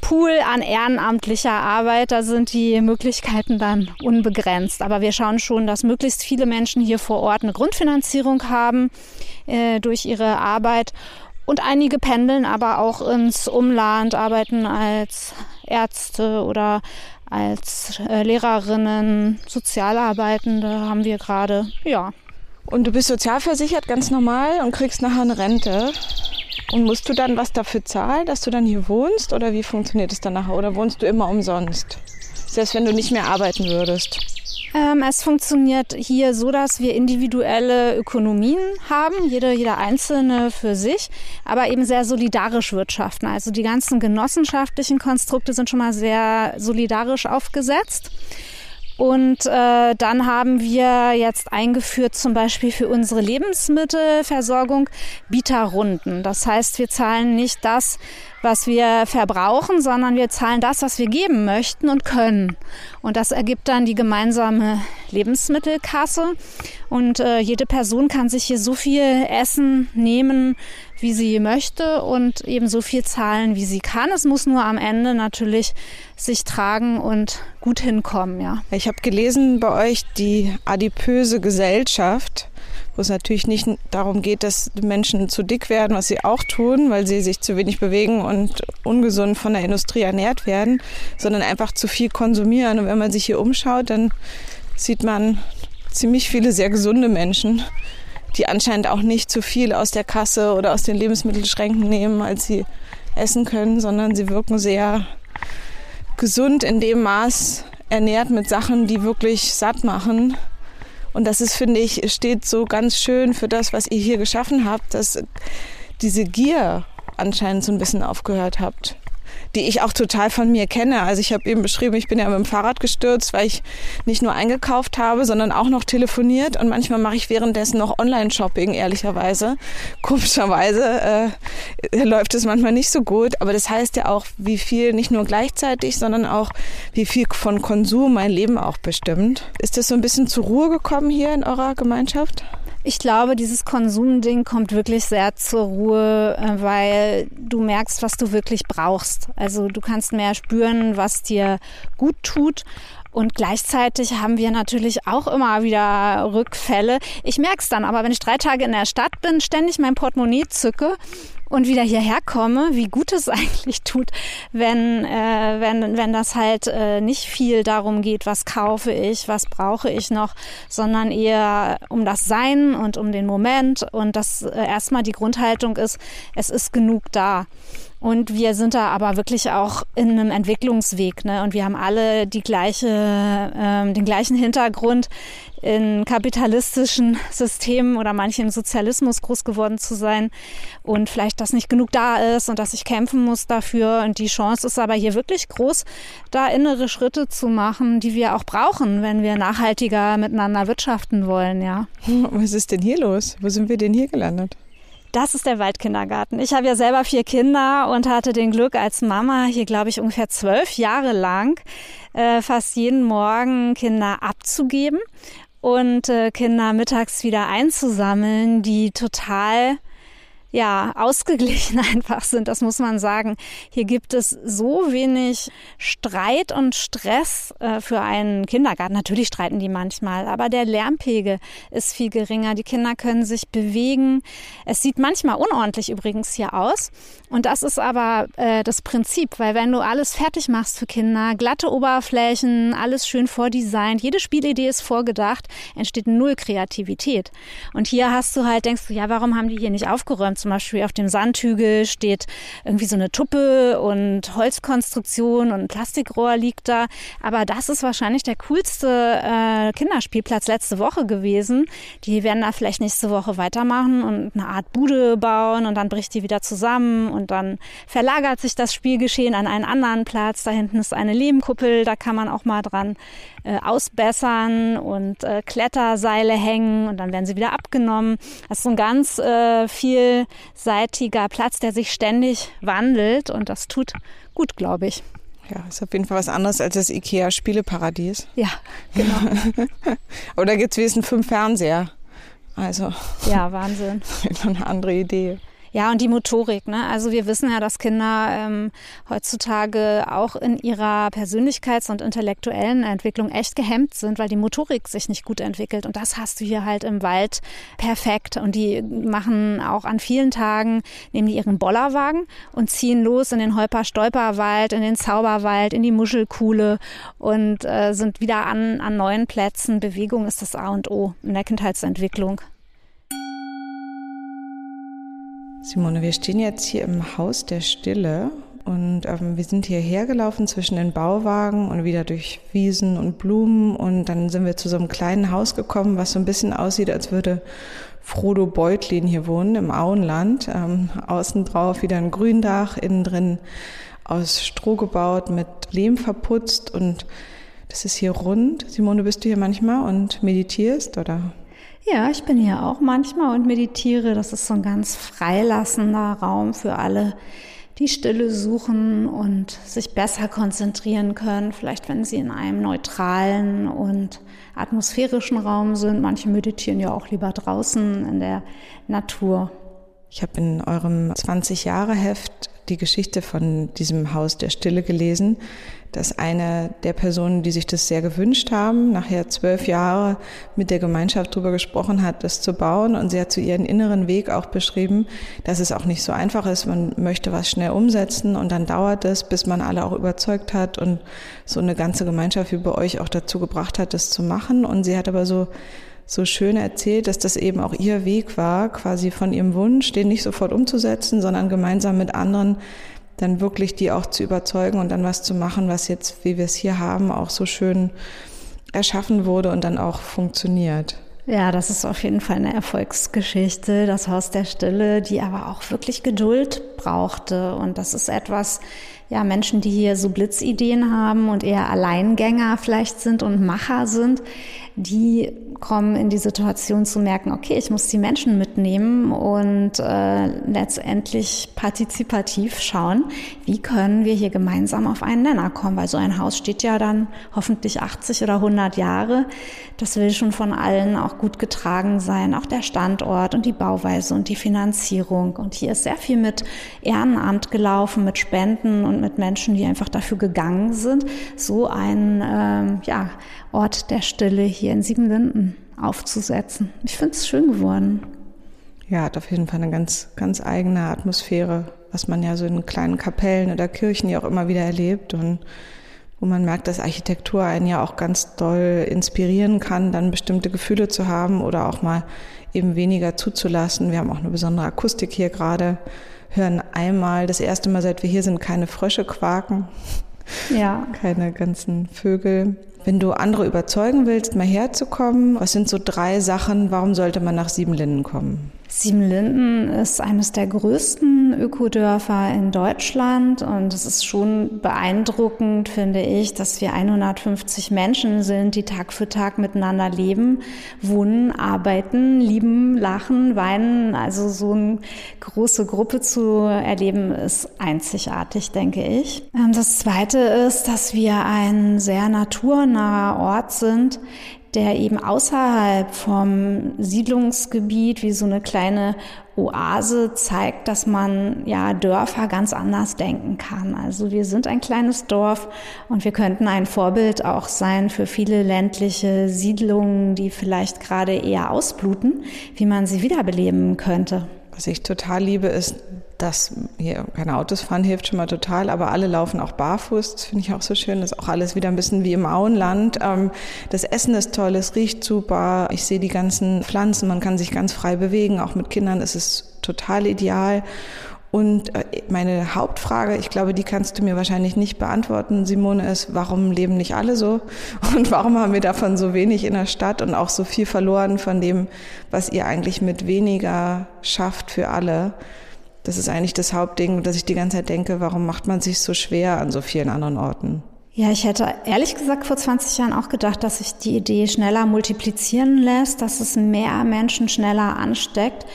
Pool an ehrenamtlicher Arbeit. Da sind die Möglichkeiten dann unbegrenzt. Aber wir schauen schon, dass möglichst viele Menschen hier vor Ort eine Grundfinanzierung haben äh, durch ihre Arbeit. Und einige pendeln aber auch ins Umland, arbeiten als Ärzte oder als äh, Lehrerinnen, Sozialarbeitende haben wir gerade. Ja, und du bist sozialversichert ganz normal und kriegst nachher eine Rente. Und musst du dann was dafür zahlen, dass du dann hier wohnst? Oder wie funktioniert es dann nachher? Oder wohnst du immer umsonst? Selbst wenn du nicht mehr arbeiten würdest? Ähm, es funktioniert hier so, dass wir individuelle Ökonomien haben, jeder, jeder Einzelne für sich, aber eben sehr solidarisch wirtschaften. Also die ganzen genossenschaftlichen Konstrukte sind schon mal sehr solidarisch aufgesetzt. Und äh, dann haben wir jetzt eingeführt, zum Beispiel für unsere Lebensmittelversorgung, Bieterrunden. Das heißt, wir zahlen nicht das, was wir verbrauchen, sondern wir zahlen das, was wir geben möchten und können. Und das ergibt dann die gemeinsame Lebensmittelkasse. Und äh, jede Person kann sich hier so viel Essen nehmen, wie sie möchte und eben so viel zahlen, wie sie kann. Es muss nur am Ende natürlich sich tragen und gut hinkommen, ja. Ich habe gelesen bei euch die adipöse Gesellschaft, wo es natürlich nicht darum geht, dass Menschen zu dick werden, was sie auch tun, weil sie sich zu wenig bewegen und ungesund von der Industrie ernährt werden, sondern einfach zu viel konsumieren. Und wenn man sich hier umschaut, dann sieht man ziemlich viele sehr gesunde Menschen, die anscheinend auch nicht zu viel aus der Kasse oder aus den Lebensmittelschränken nehmen, als sie essen können, sondern sie wirken sehr gesund in dem Maß ernährt mit Sachen, die wirklich satt machen. Und das ist, finde ich, steht so ganz schön für das, was ihr hier geschaffen habt, dass diese Gier anscheinend so ein bisschen aufgehört habt die ich auch total von mir kenne. Also ich habe eben beschrieben, ich bin ja mit dem Fahrrad gestürzt, weil ich nicht nur eingekauft habe, sondern auch noch telefoniert und manchmal mache ich währenddessen noch Online-Shopping, ehrlicherweise. Komischerweise äh, läuft es manchmal nicht so gut, aber das heißt ja auch, wie viel nicht nur gleichzeitig, sondern auch wie viel von Konsum mein Leben auch bestimmt. Ist das so ein bisschen zur Ruhe gekommen hier in eurer Gemeinschaft? Ich glaube, dieses Konsumding kommt wirklich sehr zur Ruhe, äh, weil du merkst, was du wirklich brauchst. Also du kannst mehr spüren, was dir gut tut. Und gleichzeitig haben wir natürlich auch immer wieder Rückfälle. Ich merke es dann aber, wenn ich drei Tage in der Stadt bin, ständig mein Portemonnaie zücke und wieder hierher komme, wie gut es eigentlich tut, wenn, äh, wenn, wenn das halt äh, nicht viel darum geht, was kaufe ich, was brauche ich noch, sondern eher um das Sein und um den Moment und dass äh, erstmal die Grundhaltung ist, es ist genug da. Und wir sind da aber wirklich auch in einem Entwicklungsweg. Ne? Und wir haben alle die gleiche, ähm, den gleichen Hintergrund, in kapitalistischen Systemen oder manche im Sozialismus groß geworden zu sein und vielleicht, dass nicht genug da ist und dass ich kämpfen muss dafür. Und die Chance ist aber hier wirklich groß, da innere Schritte zu machen, die wir auch brauchen, wenn wir nachhaltiger miteinander wirtschaften wollen, ja. Was ist denn hier los? Wo sind wir denn hier gelandet? Das ist der Waldkindergarten. Ich habe ja selber vier Kinder und hatte den Glück als Mama hier, glaube ich, ungefähr zwölf Jahre lang äh, fast jeden Morgen Kinder abzugeben und äh, Kinder mittags wieder einzusammeln, die total ja, ausgeglichen einfach sind, das muss man sagen. Hier gibt es so wenig Streit und Stress äh, für einen Kindergarten. Natürlich streiten die manchmal, aber der Lärmpegel ist viel geringer. Die Kinder können sich bewegen. Es sieht manchmal unordentlich übrigens hier aus. Und das ist aber äh, das Prinzip, weil wenn du alles fertig machst für Kinder, glatte Oberflächen, alles schön vordesignt, jede Spielidee ist vorgedacht, entsteht null Kreativität. Und hier hast du halt, denkst du, ja, warum haben die hier nicht aufgeräumt? Zum Beispiel auf dem Sandhügel steht irgendwie so eine Tuppe und Holzkonstruktion und ein Plastikrohr liegt da. Aber das ist wahrscheinlich der coolste äh, Kinderspielplatz letzte Woche gewesen. Die werden da vielleicht nächste Woche weitermachen und eine Art Bude bauen und dann bricht die wieder zusammen und dann verlagert sich das Spielgeschehen an einen anderen Platz. Da hinten ist eine Lehmkuppel, da kann man auch mal dran äh, ausbessern und äh, Kletterseile hängen und dann werden sie wieder abgenommen. Das ist so ein ganz äh, vielseitiger Platz, der sich ständig wandelt und das tut gut, glaube ich. Ja, ist auf jeden Fall was anderes als das IKEA-Spieleparadies. Ja, genau. Aber da gibt es wenigstens fünf Fernseher. Also. Ja, Wahnsinn. eine andere Idee. Ja, und die Motorik. Ne? Also wir wissen ja, dass Kinder ähm, heutzutage auch in ihrer Persönlichkeits- und intellektuellen Entwicklung echt gehemmt sind, weil die Motorik sich nicht gut entwickelt. Und das hast du hier halt im Wald perfekt. Und die machen auch an vielen Tagen, nehmen die ihren Bollerwagen und ziehen los in den Holper-Stolperwald, in den Zauberwald, in die Muschelkuhle und äh, sind wieder an, an neuen Plätzen. Bewegung ist das A und O in der Kindheitsentwicklung. Simone, wir stehen jetzt hier im Haus der Stille und ähm, wir sind hierher gelaufen zwischen den Bauwagen und wieder durch Wiesen und Blumen und dann sind wir zu so einem kleinen Haus gekommen, was so ein bisschen aussieht, als würde Frodo Beutlin hier wohnen im Auenland. Ähm, außen drauf wieder ein Gründach, innen drin aus Stroh gebaut, mit Lehm verputzt und das ist hier rund. Simone, bist du hier manchmal und meditierst oder? Ja, ich bin hier auch manchmal und meditiere. Das ist so ein ganz freilassender Raum für alle, die Stille suchen und sich besser konzentrieren können. Vielleicht, wenn sie in einem neutralen und atmosphärischen Raum sind. Manche meditieren ja auch lieber draußen in der Natur. Ich habe in eurem 20-Jahre-Heft die Geschichte von diesem Haus der Stille gelesen, dass eine der Personen, die sich das sehr gewünscht haben, nachher zwölf Jahre mit der Gemeinschaft darüber gesprochen hat, das zu bauen. Und sie hat zu ihren inneren Weg auch beschrieben, dass es auch nicht so einfach ist. Man möchte was schnell umsetzen und dann dauert es, bis man alle auch überzeugt hat und so eine ganze Gemeinschaft wie bei euch auch dazu gebracht hat, das zu machen. Und sie hat aber so so schön erzählt, dass das eben auch ihr Weg war, quasi von ihrem Wunsch, den nicht sofort umzusetzen, sondern gemeinsam mit anderen dann wirklich die auch zu überzeugen und dann was zu machen, was jetzt, wie wir es hier haben, auch so schön erschaffen wurde und dann auch funktioniert. Ja, das ist auf jeden Fall eine Erfolgsgeschichte, das Haus der Stille, die aber auch wirklich Geduld brauchte. Und das ist etwas, ja, Menschen, die hier so Blitzideen haben und eher Alleingänger vielleicht sind und Macher sind, die kommen in die Situation zu merken, okay, ich muss die Menschen mitnehmen und äh, letztendlich partizipativ schauen, wie können wir hier gemeinsam auf einen Nenner kommen, weil so ein Haus steht ja dann hoffentlich 80 oder 100 Jahre. Das will schon von allen auch gut getragen sein, auch der Standort und die Bauweise und die Finanzierung. Und hier ist sehr viel mit Ehrenamt gelaufen, mit Spenden und mit Menschen, die einfach dafür gegangen sind, so ein ähm, ja, Ort der Stille hier in Siebenlinden aufzusetzen. Ich finde es schön geworden. Ja, hat auf jeden Fall eine ganz, ganz eigene Atmosphäre, was man ja so in kleinen Kapellen oder Kirchen ja auch immer wieder erlebt und wo man merkt, dass Architektur einen ja auch ganz doll inspirieren kann, dann bestimmte Gefühle zu haben oder auch mal eben weniger zuzulassen. Wir haben auch eine besondere Akustik hier gerade, hören einmal, das erste Mal, seit wir hier sind, keine Frösche quaken. Ja. Keine ganzen Vögel. Wenn du andere überzeugen willst, mal herzukommen, was sind so drei Sachen, warum sollte man nach Siebenlinden kommen? Siebenlinden ist eines der größten Ökodörfer in Deutschland und es ist schon beeindruckend, finde ich, dass wir 150 Menschen sind, die Tag für Tag miteinander leben, wohnen, arbeiten, lieben, lachen, weinen. Also so eine große Gruppe zu erleben ist einzigartig, denke ich. Ähm, das Zweite ist, dass wir ein sehr naturnaher Ort sind, der eben außerhalb vom Siedlungsgebiet wie so eine kleine Oase zeigt, dass man ja Dörfer ganz anders denken kann. Also wir sind ein kleines Dorf und wir könnten ein Vorbild auch sein für viele ländliche Siedlungen, die vielleicht gerade eher ausbluten, wie man sie wiederbeleben könnte. Was ich total liebe, ist, dass hier keine Autos fahren hilft schon mal total, aber alle laufen auch barfuß. Das finde ich auch so schön. Das ist auch alles wieder ein bisschen wie im Auenland. Ähm, das Essen ist toll, es riecht super. Ich sehe die ganzen Pflanzen, man kann sich ganz frei bewegen. Auch mit Kindern ist es total ideal. Und äh, meine Hauptfrage, ich glaube, die kannst du mir wahrscheinlich nicht beantworten, Simone, ist, warum leben nicht alle so? Und warum haben wir davon so wenig in der Stadt und auch so viel verloren von dem, was ihr eigentlich mit weniger schafft für alle? Das ist eigentlich das Hauptding, dass ich die ganze Zeit denke, warum macht man sich so schwer an so vielen anderen Orten? Ja, ich hätte ehrlich gesagt vor 20 Jahren auch gedacht, dass sich die Idee schneller multiplizieren lässt, dass es mehr Menschen schneller ansteckt.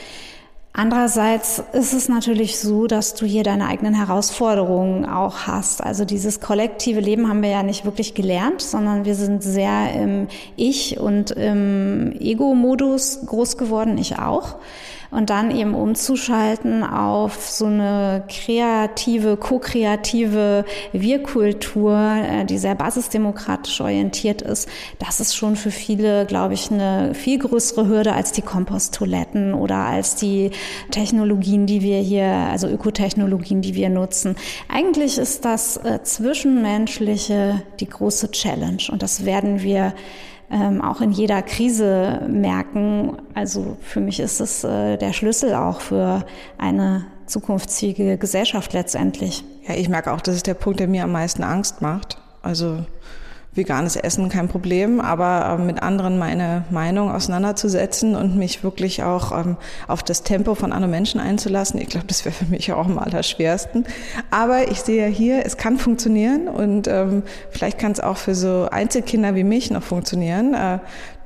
Andererseits ist es natürlich so, dass du hier deine eigenen Herausforderungen auch hast. Also dieses kollektive Leben haben wir ja nicht wirklich gelernt, sondern wir sind sehr im Ich und im Ego-Modus groß geworden, ich auch und dann eben umzuschalten auf so eine kreative, ko-kreative Wir-Kultur, äh, die sehr basisdemokratisch orientiert ist, das ist schon für viele, glaube ich, eine viel größere Hürde als die Komposttoiletten oder als die Technologien, die wir hier, also Ökotechnologien, die wir nutzen. Eigentlich ist das äh, Zwischenmenschliche die große Challenge und das werden wir ähm, auch in jeder Krise merken. Also für mich ist es äh, der Schlüssel auch für eine zukunftsfähige Gesellschaft letztendlich. Ja, ich merke auch, das ist der Punkt, der mir am meisten Angst macht. Also veganes Essen kein Problem, aber ähm, mit anderen meine Meinung auseinanderzusetzen und mich wirklich auch ähm, auf das Tempo von anderen Menschen einzulassen, ich glaube, das wäre für mich auch am allerschwersten. Aber ich sehe hier, es kann funktionieren und ähm, vielleicht kann es auch für so Einzelkinder wie mich noch funktionieren. Äh,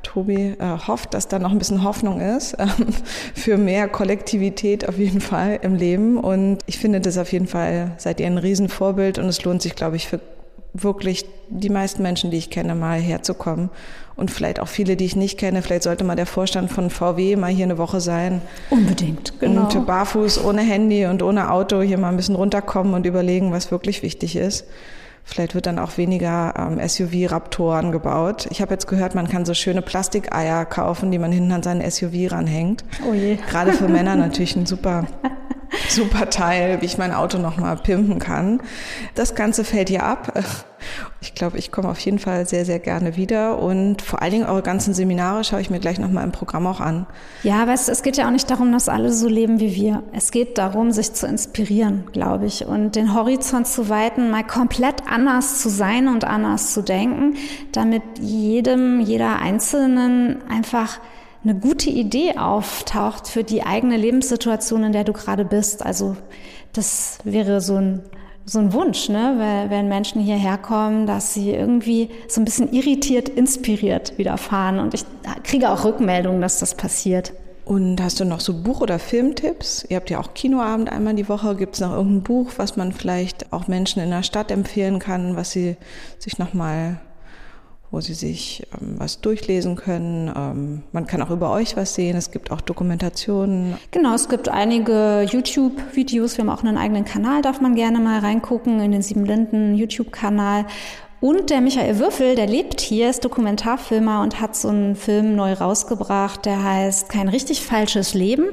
Tobi äh, hofft, dass da noch ein bisschen Hoffnung ist äh, für mehr Kollektivität auf jeden Fall im Leben. Und ich finde das auf jeden Fall, seid ihr ein Riesenvorbild und es lohnt sich, glaube ich, für wirklich die meisten Menschen, die ich kenne, mal herzukommen. Und vielleicht auch viele, die ich nicht kenne. Vielleicht sollte mal der Vorstand von VW mal hier eine Woche sein. Unbedingt, genau. Und barfuß, ohne Handy und ohne Auto hier mal ein bisschen runterkommen und überlegen, was wirklich wichtig ist. Vielleicht wird dann auch weniger ähm, SUV-Raptoren gebaut. Ich habe jetzt gehört, man kann so schöne Plastikeier kaufen, die man hinten an seinen SUV ranhängt. Oh je. Gerade für Männer natürlich ein super super Teil, wie ich mein Auto nochmal pimpen kann. Das Ganze fällt hier ab. Ich glaube, ich komme auf jeden Fall sehr, sehr gerne wieder und vor allen Dingen eure ganzen Seminare schaue ich mir gleich nochmal im Programm auch an. Ja, weißt du, es geht ja auch nicht darum, dass alle so leben wie wir. Es geht darum, sich zu inspirieren, glaube ich, und den Horizont zu weiten, mal komplett anders zu sein und anders zu denken, damit jedem, jeder Einzelnen einfach eine gute Idee auftaucht für die eigene Lebenssituation, in der du gerade bist. Also das wäre so ein, so ein Wunsch, ne? wenn Menschen hierher kommen, dass sie irgendwie so ein bisschen irritiert, inspiriert wieder fahren. Und ich kriege auch Rückmeldungen, dass das passiert. Und hast du noch so Buch- oder Filmtipps? Ihr habt ja auch Kinoabend einmal die Woche. Gibt es noch irgendein Buch, was man vielleicht auch Menschen in der Stadt empfehlen kann, was sie sich nochmal wo sie sich ähm, was durchlesen können. Ähm, man kann auch über euch was sehen. Es gibt auch Dokumentationen. Genau, es gibt einige YouTube-Videos. Wir haben auch einen eigenen Kanal, darf man gerne mal reingucken in den Sieben Linden YouTube-Kanal. Und der Michael Würfel, der lebt hier, ist Dokumentarfilmer und hat so einen Film neu rausgebracht, der heißt Kein richtig falsches Leben.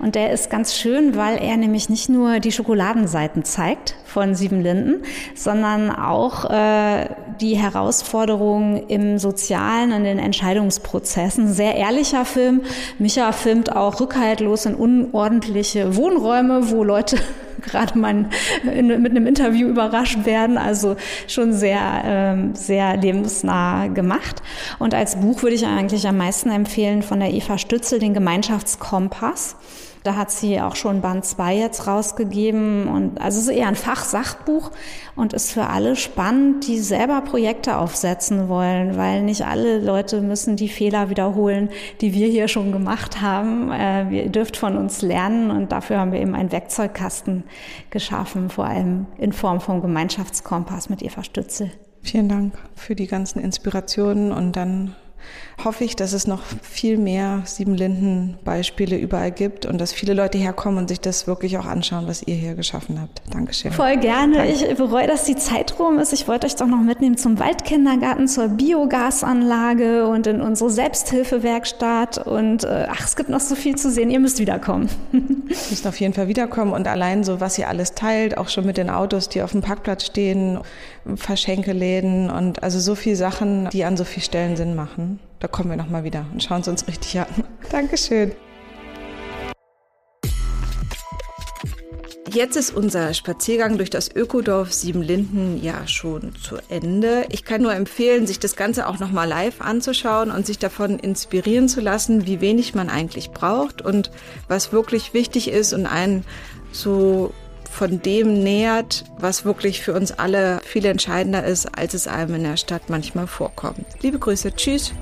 Und der ist ganz schön, weil er nämlich nicht nur die Schokoladenseiten zeigt von Sieben Linden, sondern auch äh, die Herausforderungen im Sozialen, in den Entscheidungsprozessen. Sehr ehrlicher Film. Micha filmt auch rückhaltlos in unordentliche Wohnräume, wo Leute gerade mal in, mit einem Interview überrascht werden. Also schon sehr, ähm, sehr lebensnah gemacht. Und als Buch würde ich eigentlich am meisten empfehlen von der Eva Stützel den Gemeinschaftskompass. Da hat sie auch schon Band 2 jetzt rausgegeben und also es ist eher ein Fachsachbuch und ist für alle spannend, die selber Projekte aufsetzen wollen, weil nicht alle Leute müssen die Fehler wiederholen, die wir hier schon gemacht haben. Äh, ihr dürft von uns lernen und dafür haben wir eben einen Werkzeugkasten geschaffen, vor allem in Form vom Gemeinschaftskompass mit Eva Stützel. Vielen Dank für die ganzen Inspirationen und dann hoffe ich, dass es noch viel mehr Siebenlinden-Beispiele überall gibt und dass viele Leute herkommen und sich das wirklich auch anschauen, was ihr hier geschaffen habt. Dankeschön. Voll gerne. Danke. Ich bereue, dass die Zeit rum ist. Ich wollte euch doch noch mitnehmen zum Waldkindergarten, zur Biogasanlage und in unsere Selbsthilfewerkstatt. Und äh, ach, es gibt noch so viel zu sehen. Ihr müsst wiederkommen. ihr müsst auf jeden Fall wiederkommen und allein so, was ihr alles teilt, auch schon mit den Autos, die auf dem Parkplatz stehen, Verschenkeläden und also so viele Sachen, die an so vielen Stellen Sinn machen. Da kommen wir nochmal wieder und schauen es uns richtig an. Dankeschön. Jetzt ist unser Spaziergang durch das Ökodorf Siebenlinden ja schon zu Ende. Ich kann nur empfehlen, sich das Ganze auch nochmal live anzuschauen und sich davon inspirieren zu lassen, wie wenig man eigentlich braucht und was wirklich wichtig ist und einen so von dem nähert, was wirklich für uns alle viel entscheidender ist, als es einem in der Stadt manchmal vorkommt. Liebe Grüße, tschüss.